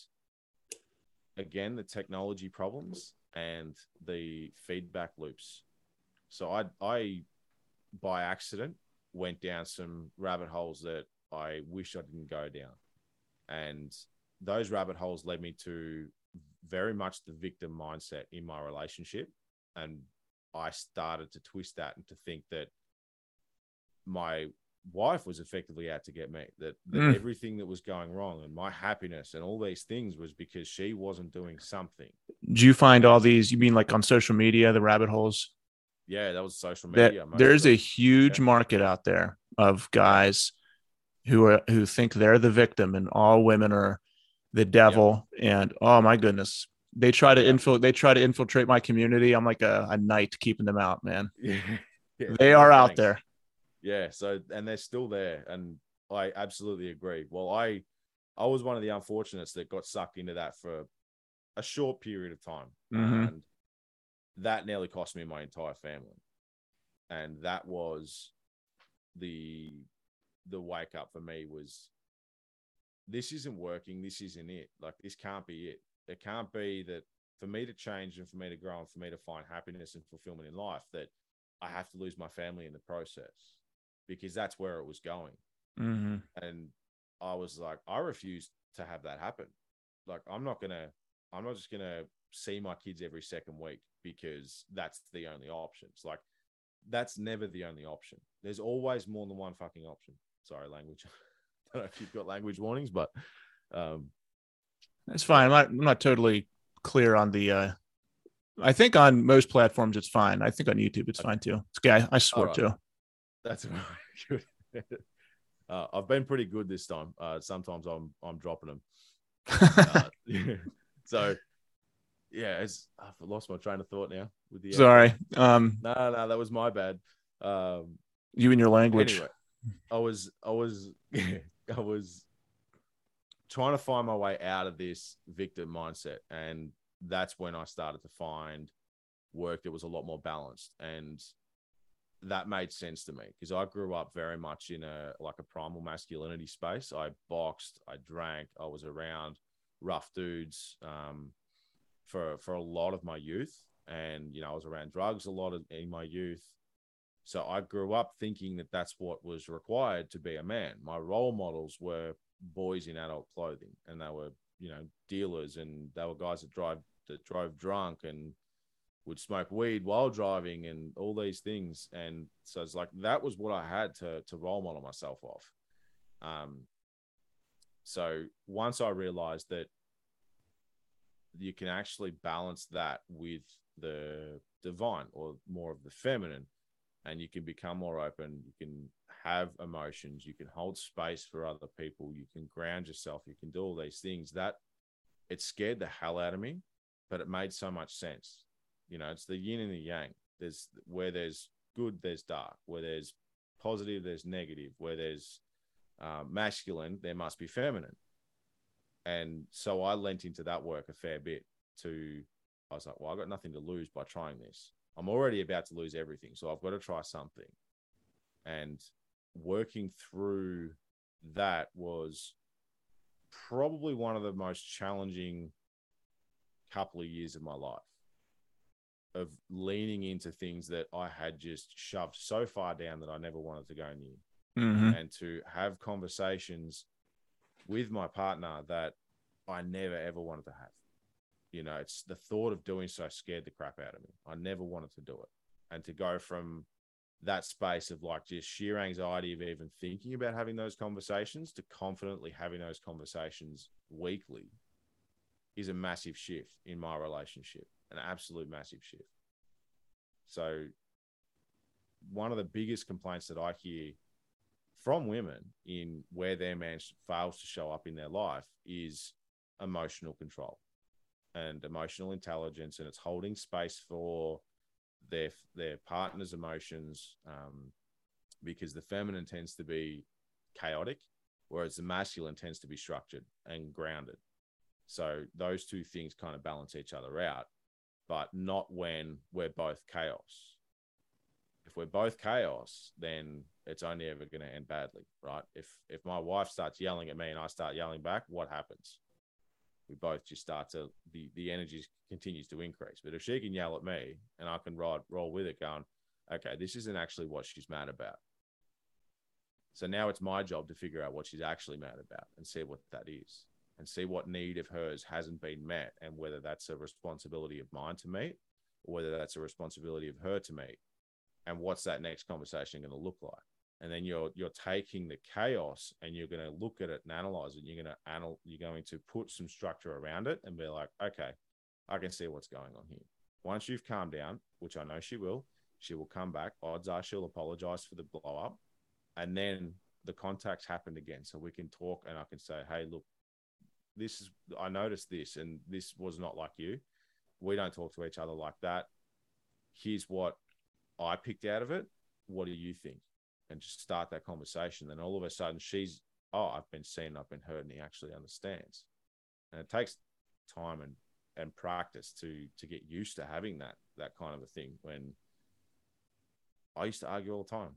again, the technology problems and the feedback loops. So I I by accident went down some rabbit holes that I wish I didn't go down. And those rabbit holes led me to very much the victim mindset in my relationship. And I started to twist that and to think that my wife was effectively out to get me. That, that Mm. everything that was going wrong and my happiness and all these things was because she wasn't doing something. Do you find all these? You mean like on social media, the rabbit holes? Yeah, that was social media. there's a huge Yeah. market out there of guys who are who think they're the victim and all women are the devil. And oh my goodness, they try to Yeah. infil they try to infiltrate my community. I'm like a, a knight keeping them out, man. Yeah. Yeah, They are out there. Yeah, so and they're still there, and I absolutely agree. Well, I I was one of the unfortunates that got sucked into that for a short period of time, Mhm. and that nearly cost me my entire family, and that was the the wake up for me was this isn't working, this isn't it. Like this can't be it. It can't be that for me to change and for me to grow and for me to find happiness and fulfillment in life that I have to lose my family in the process because that's where it was going. Mhm. And I was like, I refuse to have that happen. Like, I'm not gonna, I'm not just gonna see my kids every second week because that's the only option. It's like that's never the only option. There's always more than one fucking option. Sorry, language. I don't know if you've got language warnings, but um, That's fine. I'm not, I'm not totally clear on the. uh I think on most platforms it's fine. I think on YouTube it's fine too. Okay. I, I swear Alright. too. That's good. uh, I've been pretty good this time. Uh, sometimes I'm I'm dropping them. Uh, so yeah, it's I've lost my train of thought now. With the Sorry. Um, no, no, that was my bad. Um, you and your language. anyway, I was I was I was trying to find my way out of this victim mindset, and that's when I started to find work that was a lot more balanced and that made sense to me because I grew up very much in a like a primal masculinity space. I boxed, I drank, I was around rough dudes um, for for a lot of my youth, and you know I was around drugs a lot of, in my youth. So I grew up thinking that that's what was required to be a man. My role models were boys in adult clothing, and they were you know dealers, and they were guys that drive that drove drunk and would smoke weed while driving and all these things. And so it's like that was what I had to to role model myself off. Um, so once I realized that you can actually balance that with the divine or more of the feminine, and you can become more open, you can have emotions, you can hold space for other people, you can ground yourself, you can do all these things. That it scared the hell out of me, but it made so much sense you know it's the yin and the yang. There's where there's good there's dark. Where there's positive there's negative. Where there's uh, masculine there must be feminine. And so i lent into that work a fair bit to i was like well i've got nothing to lose by trying this. I'm already about to lose everything so i've got to try something. And working through that was probably one of the most challenging couple of years of my life of leaning into things that I had just shoved so far down that I never wanted to go near, Mhm. and to have conversations with my partner that I never ever wanted to have. You know, it's the thought of doing so scared the crap out of me. I never wanted to do it, and to go from that space of like just sheer anxiety of even thinking about having those conversations to confidently having those conversations weekly is a massive shift in my relationship, an absolute massive shift. So, one of the biggest complaints that I hear from women in where their man fails to show up in their life is emotional control and emotional intelligence, and it's holding space for their their partner's emotions, um, because the feminine tends to be chaotic, whereas the masculine tends to be structured and grounded. So those two things kind of balance each other out, but not when we're both chaos. If we're both chaos, then it's only ever going to end badly, right? If if my wife starts yelling at me and I start yelling back, what happens? We both just start to the the energy continues to increase. But if she can yell at me and I can ride roll with it, going, okay, this isn't actually what she's mad about. So now it's my job to figure out what she's actually mad about and see what that is and see what need of hers hasn't been met and whether that's a responsibility of mine to meet or whether that's a responsibility of her to meet and what's that next conversation going to look like? And then you're you're taking the chaos and you're going to look at it and analyze it you're going to anal- you're going to put some structure around it and be like okay i can see what's going on here. Once you've calmed down which i know she will she will come back. Odds are she'll apologize for the blow up and then the contacts happened again so we can talk and i can say hey look this is i noticed this and this was not like you we don't talk to each other like that here's what i picked out of it what do you think and just start that conversation. Then all of a sudden she's, oh, I've been seen, I've been heard, and he actually understands. And it takes time and and practice to to get used to having that that kind of a thing. When I used to argue all the time.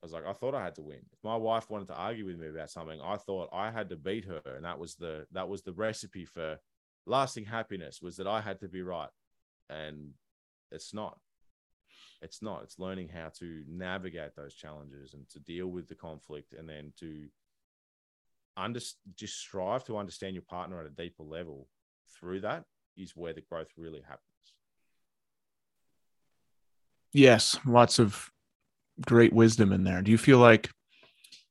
I was like, I thought I had to win. If my wife wanted to argue with me about something, I thought I had to beat her, and that was the that was the recipe for lasting happiness. Was that I had to be right, and it's not it's not it's learning how to navigate those challenges and to deal with the conflict and then to under, just strive to understand your partner at a deeper level through that is where the growth really happens yes lots of great wisdom in there do you feel like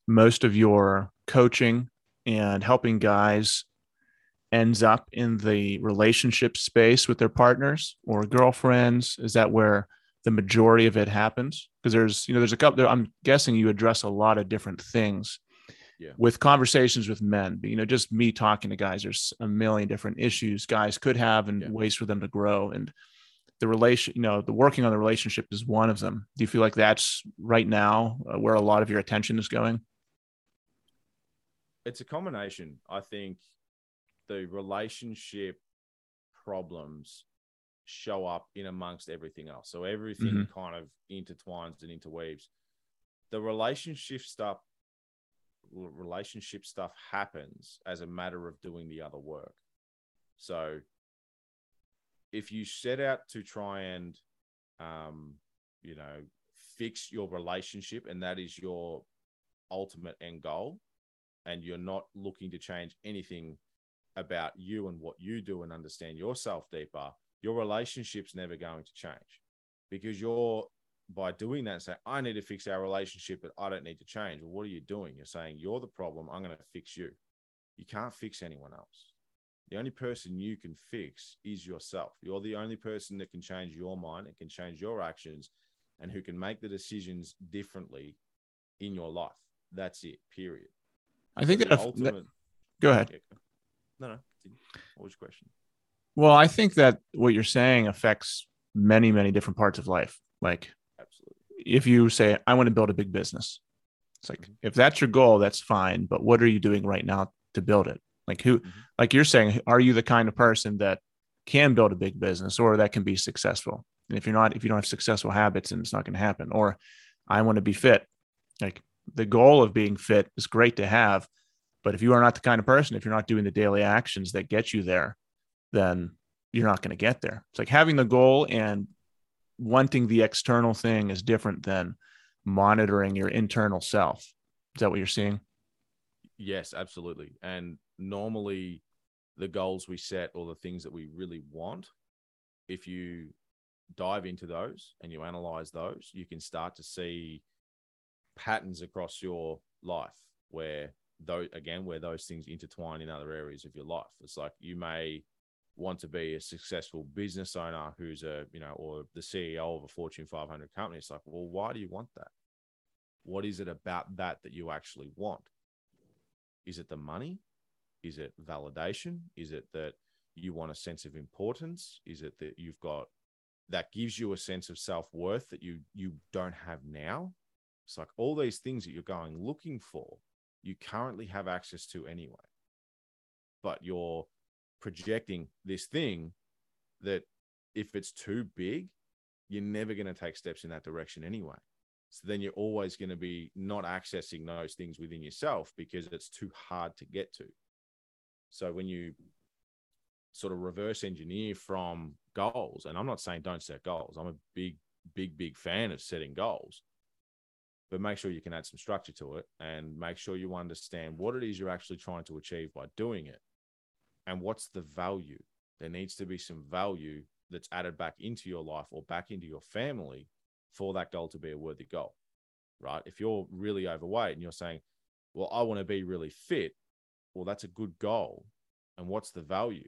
most of your coaching and helping guys ends up in the relationship space with their partners or girlfriends is that where the majority of it happens because there's you know there's a couple there, i'm guessing you address a lot of different things yeah. with conversations with men you know just me talking to guys there's a million different issues guys could have and yeah. ways for them to grow and the relation you know the working on the relationship is one of them do you feel like that's right now uh, where a lot of your attention is going it's a combination i think the relationship problems show up in amongst everything else. So everything mm-hmm. kind of intertwines and interweaves. The relationship stuff relationship stuff happens as a matter of doing the other work. So if you set out to try and um, you know, fix your relationship and that is your ultimate end goal and you're not looking to change anything about you and what you do and understand yourself deeper your relationship's never going to change. Because you're by doing that say i need to fix our relationship but i don't need to change well what are you doing? You're saying you're the problem i'm going to fix you. You can't fix anyone else the only person you can fix is yourself you're the only person that can change your mind and can change your actions and who can make the decisions differently in your life that's it period i think that, ultimate, that go ahead no no what was your question well, I think that what you're saying affects many, many different parts of life. Like, absolutely. If you say, I want to build a big business, it's like, mm-hmm. if that's your goal, that's fine. But what are you doing right now to build it? Like, who, mm-hmm. like you're saying, are you the kind of person that can build a big business or that can be successful? And if you're not, if you don't have successful habits, and it's not going to happen. Or I want to be fit. Like, the goal of being fit is great to have. But if you are not the kind of person, if you're not doing the daily actions that get you there, then you're not going to get there. It's like having the goal and wanting the external thing is different than monitoring your internal self. Is that what you're seeing? Yes, absolutely. And normally, the goals we set or the things that we really want, if you dive into those and you analyze those, you can start to see patterns across your life where though again where those things intertwine in other areas of your life. It's like you may want to be a successful business owner who's a you know or the ceo of a fortune 500 company. It's like well why do you want that? What is it about that that you actually want? Is it the money is it validation is it that you want a sense of importance is it that you've got that gives you a sense of self-worth that you you don't have now it's like all these things that you're going looking for you currently have access to anyway but you're projecting this thing that if it's too big, you're never going to take steps in that direction anyway. So then you're always going to be not accessing those things within yourself because it's too hard to get to. So when you sort of reverse engineer from goals, and I'm not saying don't set goals, I'm a big, big, big fan of setting goals, but make sure you can add some structure to it and make sure you understand what it is you're actually trying to achieve by doing it and what's the value there needs to be some value that's added back into your life or back into your family for that goal to be a worthy goal right? If you're really overweight and you're saying, well, I want to be really fit, well, that's a good goal. And what's the value?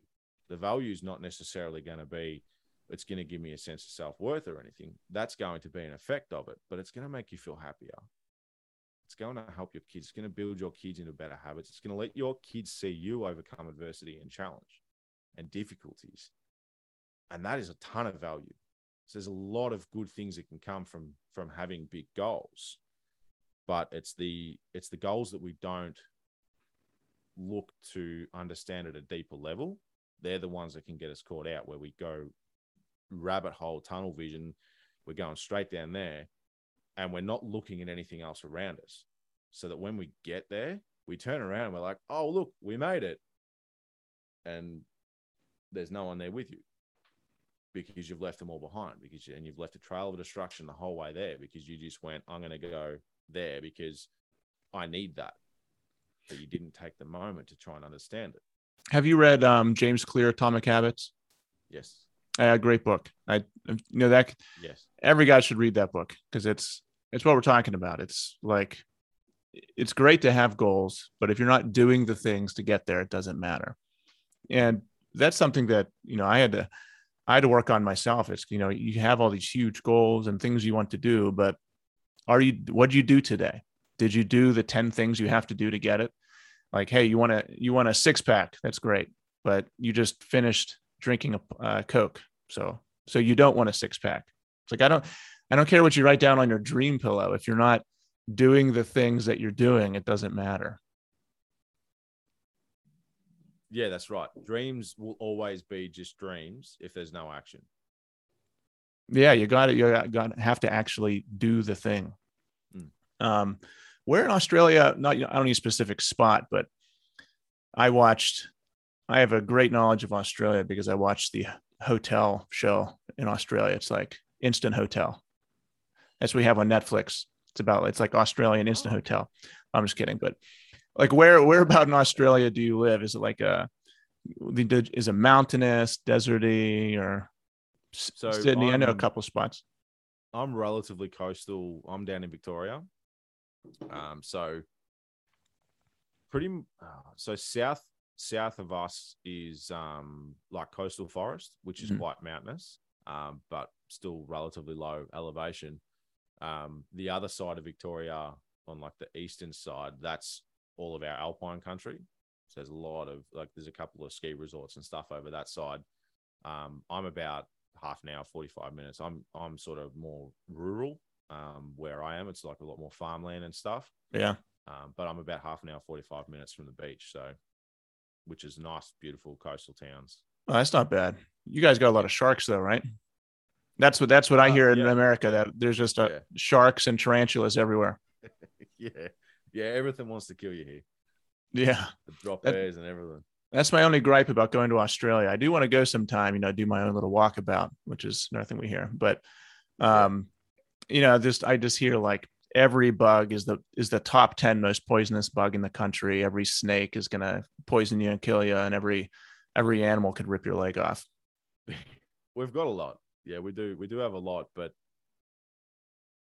The value is not necessarily going to be, it's going to give me a sense of self worth or anything. That's going to be an effect of it, but it's going to make you feel happier. It's going to help your kids. It's going to build your kids into better habits. It's going to let your kids see you overcome adversity and challenge and difficulties. And that is a ton of value. So there's a lot of good things that can come from from having big goals. But it's the it's the goals that we don't look to understand at a deeper level. They're the ones that can get us caught out where we go rabbit hole tunnel vision. We're going straight down there and we're not looking at anything else around us. So that when we get there, we turn around and we're like, oh, look, we made it. And there's no one there with you because you've left them all behind because you, and you've left a trail of destruction the whole way there because you just went i'm going to go there because i need that but you didn't take the moment to try and understand it. Have you read um, james clear atomic habits? Yes. Uh, great book. I you know that yes. every guy should read that book because it's it's what we're talking about. It's like it's great to have goals but if you're not doing the things to get there it doesn't matter. And that's something that you know i had to I had to work on myself. It's, you know, you have all these huge goals and things you want to do, but are you, what do you do today? Did you do the 10 things you have to do to get it? Like, hey, you want to, you want a six pack. That's great. But you just finished drinking a uh, Coke. So, so you don't want a six pack. It's like, I don't, I don't care what you write down on your dream pillow. If you're not doing the things that you're doing, it doesn't matter. Yeah, that's right. Dreams will always be just dreams if there's no action. Yeah, you got it. You got have to actually do the thing. Mm. Um, where in Australia? Not I don't need a specific spot, but I watched. I have a great knowledge of Australia because I watched the hotel show in Australia. It's like Instant Hotel. That's what we have on Netflix. It's about it's like Australian Instant oh. Hotel. I'm just kidding, but like where where about in Australia do you live? Is it like a is it mountainous, deserty, or so Sydney? I'm, i know a couple spots. I'm relatively coastal. I'm down in Victoria, um, so pretty. Uh, so south south of us is um like coastal forest, which is mm-hmm. quite mountainous, um, but still relatively low elevation. Um, the other side of Victoria, on like the eastern side, that's all of our alpine country. So there's a lot of like there's a couple of ski resorts and stuff over that side. Um, I'm about half an hour, 45 minutes. I'm I'm sort of more rural um, where I am. It's like a lot more farmland and stuff. Yeah. Um, but I'm about half an hour, 45 minutes from the beach. So, which is nice, beautiful coastal towns. Oh, that's not bad. You guys got a lot of sharks though, right? That's what that's what I uh, hear yeah. in America. That there's just a, yeah. sharks and tarantulas everywhere. yeah, yeah, everything wants to kill you here. Yeah, the drop that, bears and everything. That's my only gripe about going to Australia. I do want to go sometime, you know, do my own little walkabout, which is another thing we hear. But, um, you know, just I just hear like every bug is the is the top 10 most poisonous bug in the country every snake is going to poison you and kill you and every every animal could rip your leg off we've got a lot yeah we do we do have a lot but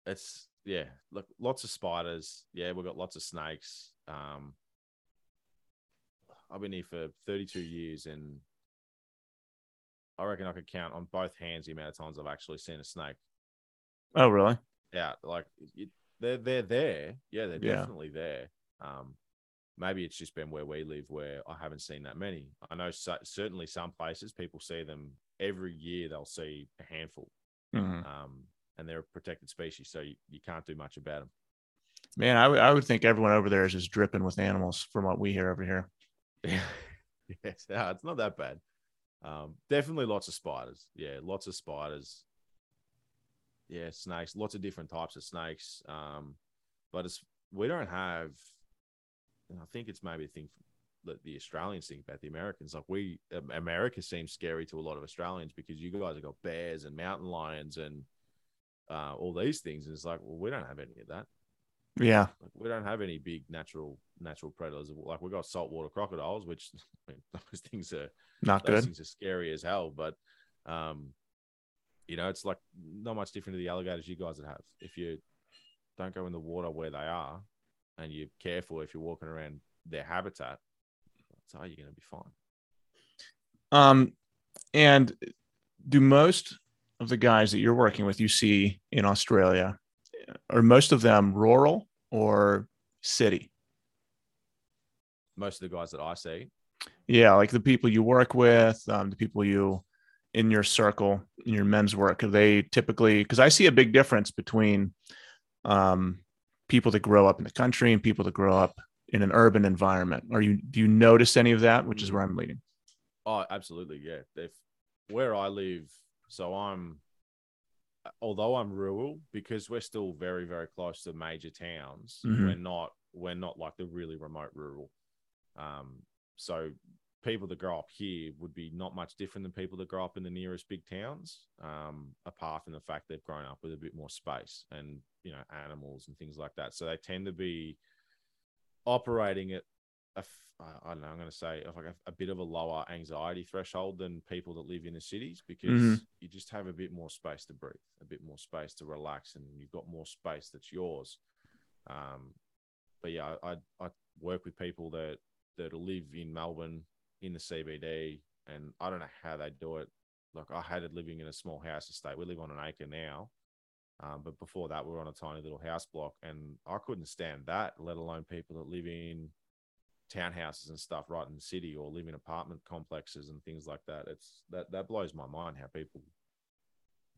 it's yeah, look, lots of spiders. Yeah, we've got lots of snakes. Um, I've been here for 32 years, and I reckon I could count on both hands the amount of times I've actually seen a snake. Oh, really? Yeah, like it, they're they're there. Yeah, they're yeah. definitely there. Um, maybe it's just been where we live where I haven't seen that many. I know so, certainly some places people see them every year. They'll see a handful. Mm-hmm. Um, and they're a protected species, so you, you can't do much about them. Man, I, w- I would think everyone over there is just dripping with animals from what we hear over here. yes, no, it's not that bad. Um, definitely lots of spiders. Yeah, lots of spiders. Yeah, snakes, lots of different types of snakes. Um, but it's we don't have. And I think it's maybe a thing that the Australians think about the Americans. Like we, America seems scary to a lot of Australians because you guys have got bears and mountain lions and uh, all these things. And it's like, well, we don't have any of that. Yeah, like, we don't have any big natural natural predators. Like we got saltwater crocodiles, which I mean, those things are not those good. Things are scary as hell. But um, you know, it's like not much different to the alligators you guys would have. If you don't go in the water where they are, and you're careful if you're walking around their habitat, so you're going to be fine. Um, and do most of the guys that you're working with, you see in Australia, are most of them rural or city? Most of the guys that I see. Yeah, like the people you work with, um, the people you in your circle in your men's work, are they typically? Because I see a big difference between um, people that grow up in the country and people that grow up in an urban environment. Are you do you notice any of that? Which is where I'm leading. Oh, absolutely, yeah. If where I live, so I'm although I'm rural, because we're still very, very close to major towns, mm-hmm. we're not we're not like the really remote rural. Um, so people that grow up here would be not much different than people that grow up in the nearest big towns, um, apart from the fact they've grown up with a bit more space and you know animals and things like that. So they tend to be operating at a, I don't know, I'm going to say like a, a, bit of a lower anxiety threshold than people that live in the cities because mm-hmm. you just have a bit more space to breathe, a bit more space to relax, and you've got more space that's yours. Um, but yeah, I, I work with people that that live in Melbourne in the CBD, and I don't know how they do it. Like I hated living in a small house estate. We live on an acre now, um, but before that, we were on a tiny little house block, and I couldn't stand that. Let alone people that live in townhouses and stuff right in the city or live in apartment complexes and things like that. It's that that blows my mind how people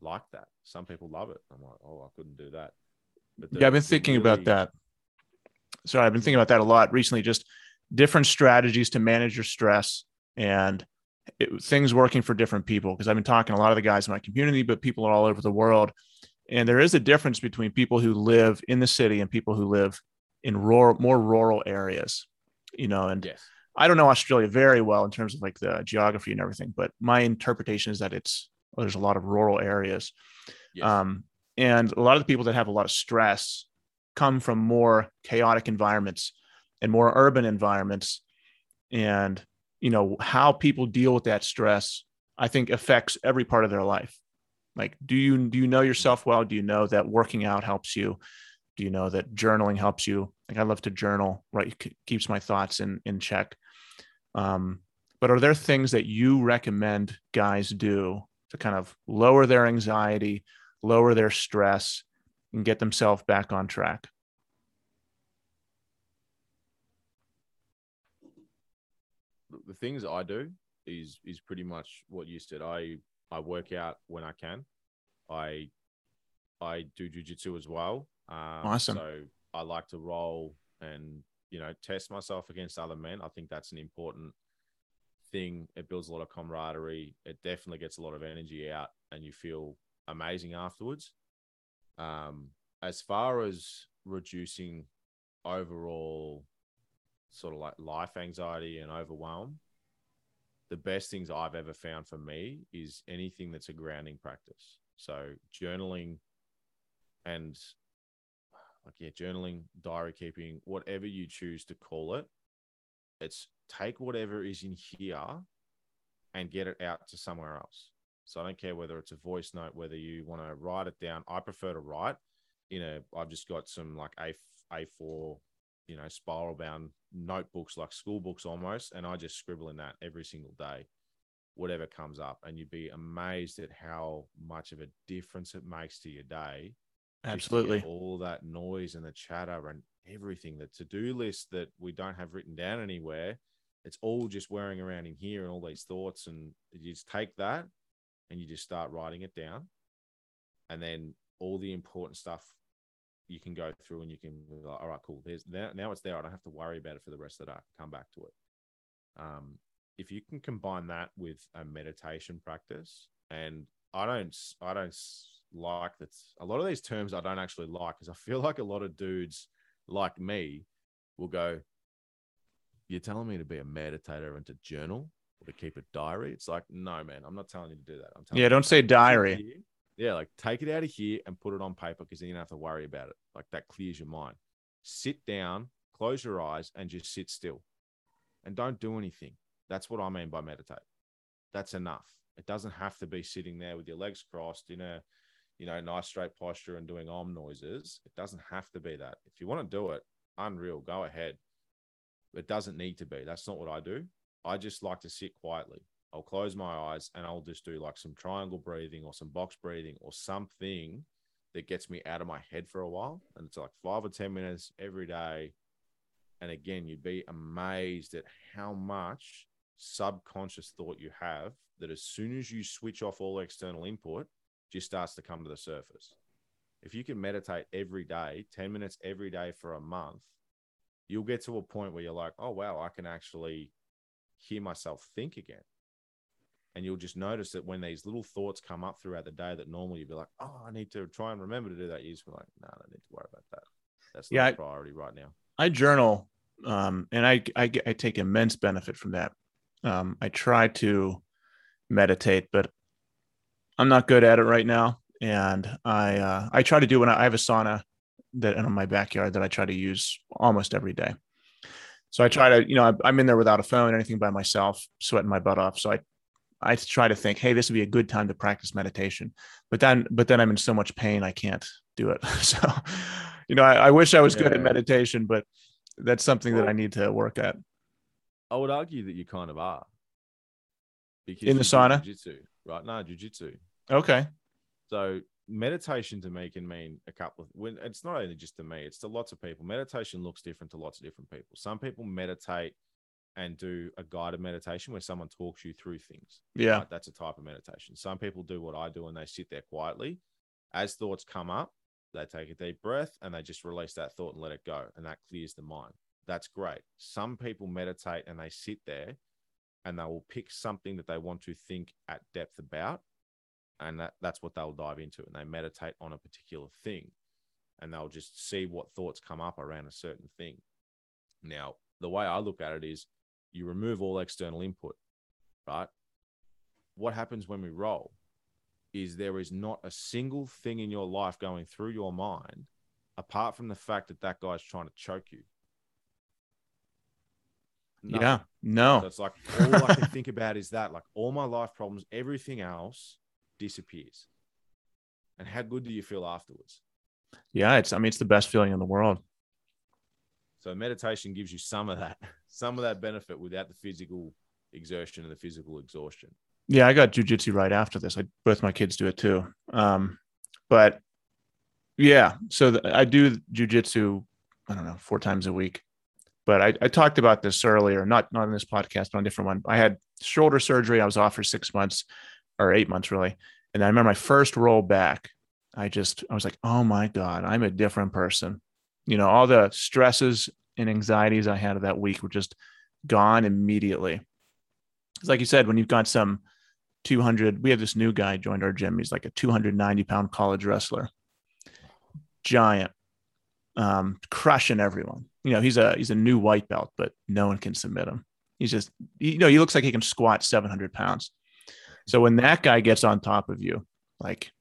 like that. Some people love it. I'm like, oh, I couldn't do that. But yeah, I've been thinking really... about that. Sorry, I've been thinking about that a lot recently. Just different strategies to manage your stress and it, things working for different people. Because I've been talking to a lot of the guys in my community, but people are all over the world. And there is a difference between people who live in the city and people who live in rural, more rural areas you know, and yes. I don't know Australia very well in terms of like the geography and everything, but my interpretation is that it's well, there's a lot of rural areas. Yes. Um, and a lot of the people that have a lot of stress come from more chaotic environments and more urban environments. And, you know, how people deal with that stress, I think affects every part of their life. Like, do you, do you know yourself well? Do you know that working out helps you? Do you know that journaling helps you? Like I love to journal, right? Keeps my thoughts in in check. Um, but are there things that you recommend guys do to kind of lower their anxiety, lower their stress, and get themselves back on track? The things I do is is pretty much what you said. I I work out when I can. I I do jujitsu as well. Um, awesome. So I like to roll and you know test myself against other men. I think that's an important thing. It builds a lot of camaraderie. It definitely gets a lot of energy out, and you feel amazing afterwards. Um, as far as reducing overall sort of like life anxiety and overwhelm, the best things I've ever found for me is anything that's a grounding practice. So journaling and like yeah, journaling, diary keeping, whatever you choose to call it. It's take whatever is in here and get it out to somewhere else. So I don't care whether it's a voice note, whether you want to write it down. I prefer to write. You know, I've just got some like A A4, you know, spiral bound notebooks like school books almost, and I just scribble in that every single day, whatever comes up, and you'd be amazed at how much of a difference it makes to your day Absolutely. All that noise and the chatter and everything, the to do list that we don't have written down anywhere, it's all just whirring around in here and all these thoughts. And you just take that and you just start writing it down. And then all the important stuff you can go through and you can be like, all right, cool. There's now, now it's there. I don't have to worry about it for the rest of the day. Come back to it. Um, if you can combine that with a meditation practice, and I don't, I don't like that. a lot of these terms I don't actually like because I feel like a lot of dudes like me will go, You're telling me to be a meditator and to journal or to keep a diary? It's like, no, man, I'm not telling you to do that. I'm telling Yeah, don't say diary. Yeah, like take it out of here and put it on paper because then you don't have to worry about it. Like that clears your mind. Sit down, close your eyes, and just sit still. And don't do anything. That's what I mean by meditate. That's enough. It doesn't have to be sitting there with your legs crossed in a you know, nice straight posture and doing om noises. It doesn't have to be that. If you want to do it, unreal, go ahead. It doesn't need to be. That's not what I do. I just like to sit quietly. I'll close my eyes and I'll just do like some triangle breathing or some box breathing or something that gets me out of my head for a while. And it's like five or 10 minutes every day. And again, you'd be amazed at how much subconscious thought you have that as soon as you switch off all external input, just starts to come to the surface. If you can meditate every day, 10 minutes every day for a month, you'll get to a point where you're like, oh, wow, I can actually hear myself think again. And you'll just notice that when these little thoughts come up throughout the day that normally you'd be like, oh, I need to try and remember to do that. You just be like, no, I don't need to worry about that. That's not Yeah, a I- priority right now. I journal, um, and I, I I take immense benefit from that. Um, I try to meditate, but I'm not good at it right now. And I uh, I try to do when I, I have a sauna that in my backyard that I try to use almost every day. So I try to, you know, I'm in there without a phone, anything by myself, sweating my butt off. So I I try to think, hey, this would be a good time to practice meditation. But then but then I'm in so much pain I can't do it. So, you know, I, I wish I was good at meditation, but that's something that I need to work at. I would argue that you kind of are. Because In the sauna? Jiu-jitsu, right? No, jujitsu. Okay. So meditation to me can mean a couple of when it's not only just to me, it's to lots of people. Meditation looks different to lots of different people. Some people meditate and do a guided meditation where someone talks you through things. Yeah. right? That's a type of meditation. Some people do what I do and they sit there quietly. As thoughts come up, they take a deep breath and they just release that thought and let it go. And that clears the mind. That's great. Some people meditate and they sit there and they will pick something that they want to think at depth about. And that, that's what they'll dive into. And they meditate on a particular thing. And they'll just see what thoughts come up around a certain thing. Now, the way I look at it is you remove all external input, right? What happens when we roll is there is not a single thing in your life going through your mind apart from the fact that that guy's trying to choke you. Nothing. Yeah. So No. it's like all I can think about is that. Like all my life problems, everything else disappears. And how good do you feel afterwards? Yeah. It's I mean, it's the best feeling in the world. So meditation gives you some of that, some of that benefit without the physical exertion and the physical exhaustion. Yeah, I got jujitsu right after this. I both my kids do it too. Um, but yeah, so the, I do jujitsu. I don't know four times a week. But I, I talked about this earlier, not not in this podcast, but on a different one. I had shoulder surgery. I was off for six months or eight months really, and I remember my first roll back. I just I was like, oh my god, I'm a different person. You know, all the stresses and anxieties I had of that week were just gone immediately. It's like you said, when you've got some 200, we have this new guy joined our gym. He's like a 290 pound college wrestler, giant, um, crushing everyone. You know, he's a he's a new white belt, but no one can submit him. He's just, you know, he looks like he can squat 700 pounds. So when that guy gets on top of you, like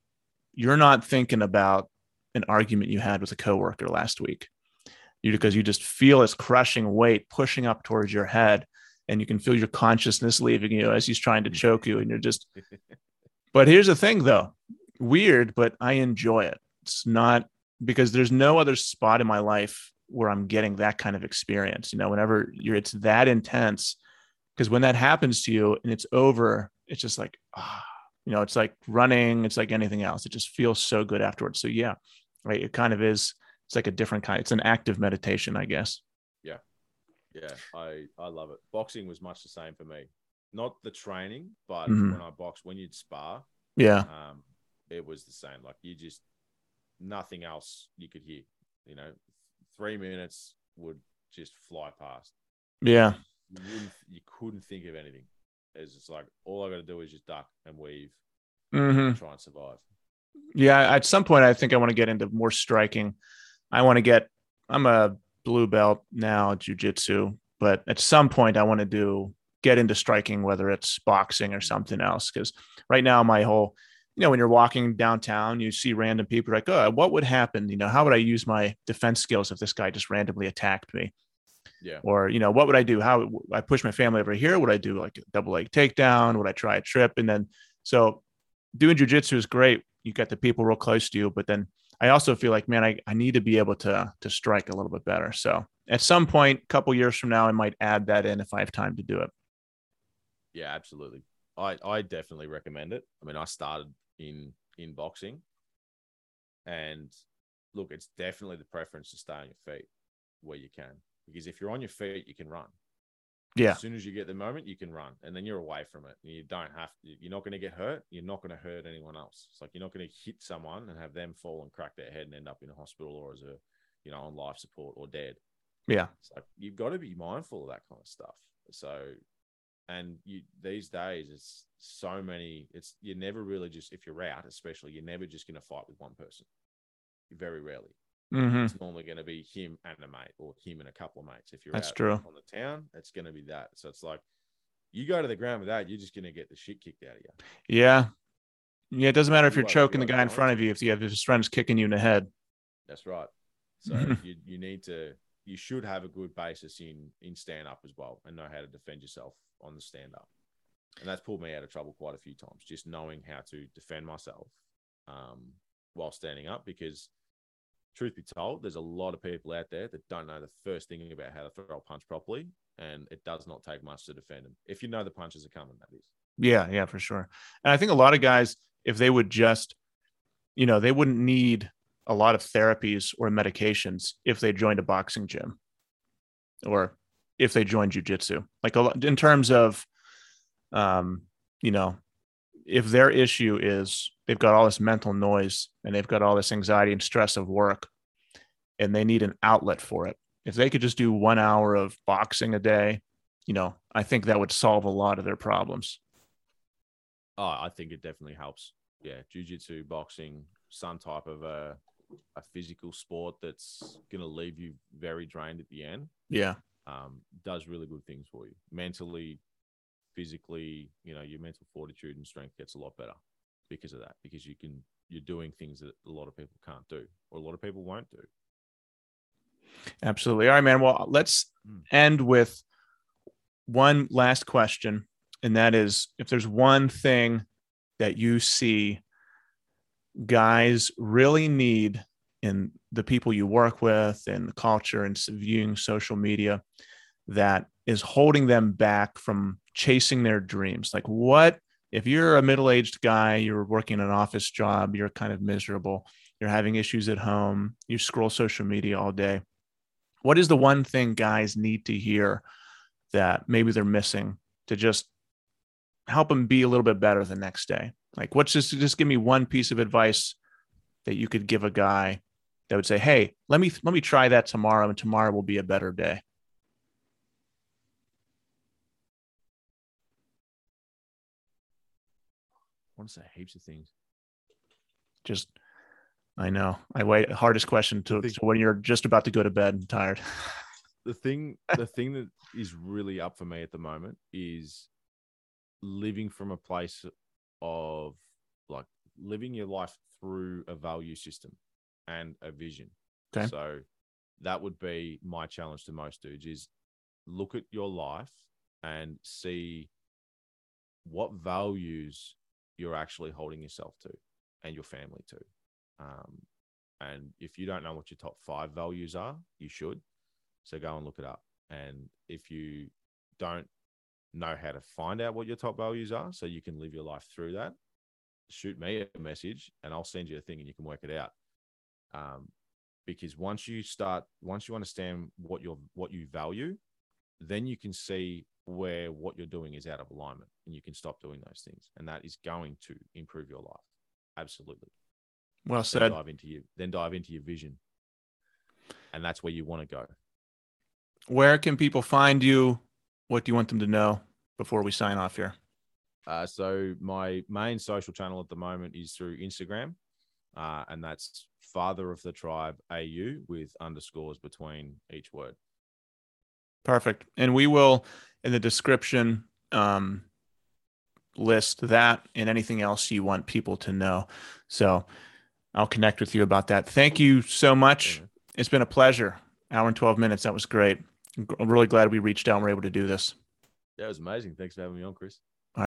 you're not thinking about an argument you had with a coworker last week. You because you just feel his crushing weight pushing up towards your head and you can feel your consciousness leaving you as he's trying to choke you and you're just but here's the thing though. Weird but i enjoy it. It's not because there's no other spot in my life where i'm getting that kind of experience. You know whenever you're it's that intense because when that happens to you and it's over it's just like ah you know it's like running it's like anything else. It just feels so good afterwards. So yeah right it kind of is it's like a different kind it's an active meditation i guess Yeah, yeah, I I love it. Boxing was much the same for me. Not the training, but Mhm. when I boxed, when you'd spar, yeah um, it was the same. Like you just nothing else you could hear. You know, three minutes would just fly past. yeah You wouldn't, you couldn't think of anything. It's just like all I got to do is just duck and weave, mm-hmm. and try and survive. Yeah, at some point, I think I want to get into more striking. I want to get. I'm a blue belt now, jujitsu, but at some point, I want to do get into striking, whether it's boxing or something else. Because right now, my whole, you know, when you're walking downtown, you see random people like, oh, what would happen? You know, how would I use my defense skills if this guy just randomly attacked me? Yeah. Or you know, what would I do? How would I push my family over here? Would I do like a double leg takedown? Would I try a trip? And then so doing jujitsu is great you got the people real close to you, but then I also feel like, man, I, I need to be able to to strike a little bit better. So at some point, a couple years from now, I might add that in if I have time to do it. Yeah, absolutely. I, I definitely recommend it. I mean, I started in in boxing, and look, it's definitely the preference to stay on your feet where you can, because if you're on your feet, you can run. Yeah. As soon as you get the moment, you can run, and then you're away from it. You don't have. To, you're not going to get hurt. You're not going to hurt anyone else. It's like you're not going to hit someone and have them fall and crack their head and end up in a hospital or as a, you know, on life support or dead. Yeah. It's like you've got to be mindful of that kind of stuff. So, and you these days it's so many. It's you're never really just if you're out, especially you're never just going to fight with one person. Very rarely. Mm-hmm. It's normally going to be him and a mate, or him and a couple of mates. If you're That's out true. on the town, it's going to be that. So it's like you go to the ground with that, you're just going to get the shit kicked out of you. Yeah. Yeah. It doesn't matter if You you're choking the guy in front of you if you have his friends kicking you in the head. That's right. So Mhm. you you need to you should have a good basis in in stand up as well and know how to defend yourself on the stand up. And that's pulled me out of trouble quite a few times, just knowing how to defend myself um, while standing up. Because truth be told, there's a lot of people out there that don't know the first thing about how to throw a punch properly, and it does not take much to defend them. If you know the punches are coming, that is. Yeah, yeah, for sure. And I think a lot of guys, if they would just, you know, they wouldn't need a lot of therapies or medications if they joined a boxing gym or if they joined jujitsu. Like a lot in terms of, um, you know, if their issue is they've got all this mental noise and they've got all this anxiety and stress of work and they need an outlet for it. If they could just do one hour of boxing a day, you know, I think that would solve a lot of their problems. Oh, I think it definitely helps. Yeah, jiu-jitsu boxing, some type of a a physical sport that's going to leave you very drained at the end. Yeah. Um, does really good things for you mentally, physically. You know, your mental fortitude and strength gets a lot better because of that. Because you can you're doing things that a lot of people can't do, or a lot of people won't do. Absolutely. All right, man. Well, let's Mm. end with one last question. And that is if there's one thing that you see guys really need in the people you work with and the culture and viewing social media that is holding them back from chasing their dreams, like what if you're a middle aged guy, you're working an office job, you're kind of miserable, you're having issues at home, you scroll social media all day. What is the one thing guys need to hear that maybe they're missing to just help them be a little bit better the next day? Like what's just just give me one piece of advice that you could give a guy that would say hey let me let me try that tomorrow and tomorrow will be a better day want to say heaps of things. just i know i wait hardest question to, to when you're just about to go to bed and tired the thing the thing that is really up for me at the moment is living from a place of like living your life through a value system and a vision Okay. so that would be my challenge to most dudes is look at your life and see what values you're actually holding yourself to and your family to um, and if you don't know what your top five values are you should so go and look it up. And if you don't know how to find out what your top values are, so you can live your life through that, shoot me a message and I'll send you a thing and you can work it out. Um, because once you start, once you understand what your what you value, then you can see where what you're doing is out of alignment and you can stop doing those things. And that is going to improve your life. Absolutely. well Then said dive into you, then dive into your vision. And that's where you want to go. where can people find you what do you want them to know before we sign off here Uh, so my main social channel at the moment is through Instagram, uh, and that's Father of the Tribe AU with underscores between each word. Perfect. And we will, in the description, um, list that and anything else you want people to know. So I'll connect with you about that. Thank you so much. Yeah. It's been a pleasure. Hour and 12 minutes. That was great. I'm really glad we reached out and were able to do this. That was amazing. Thanks for having me on, Chris.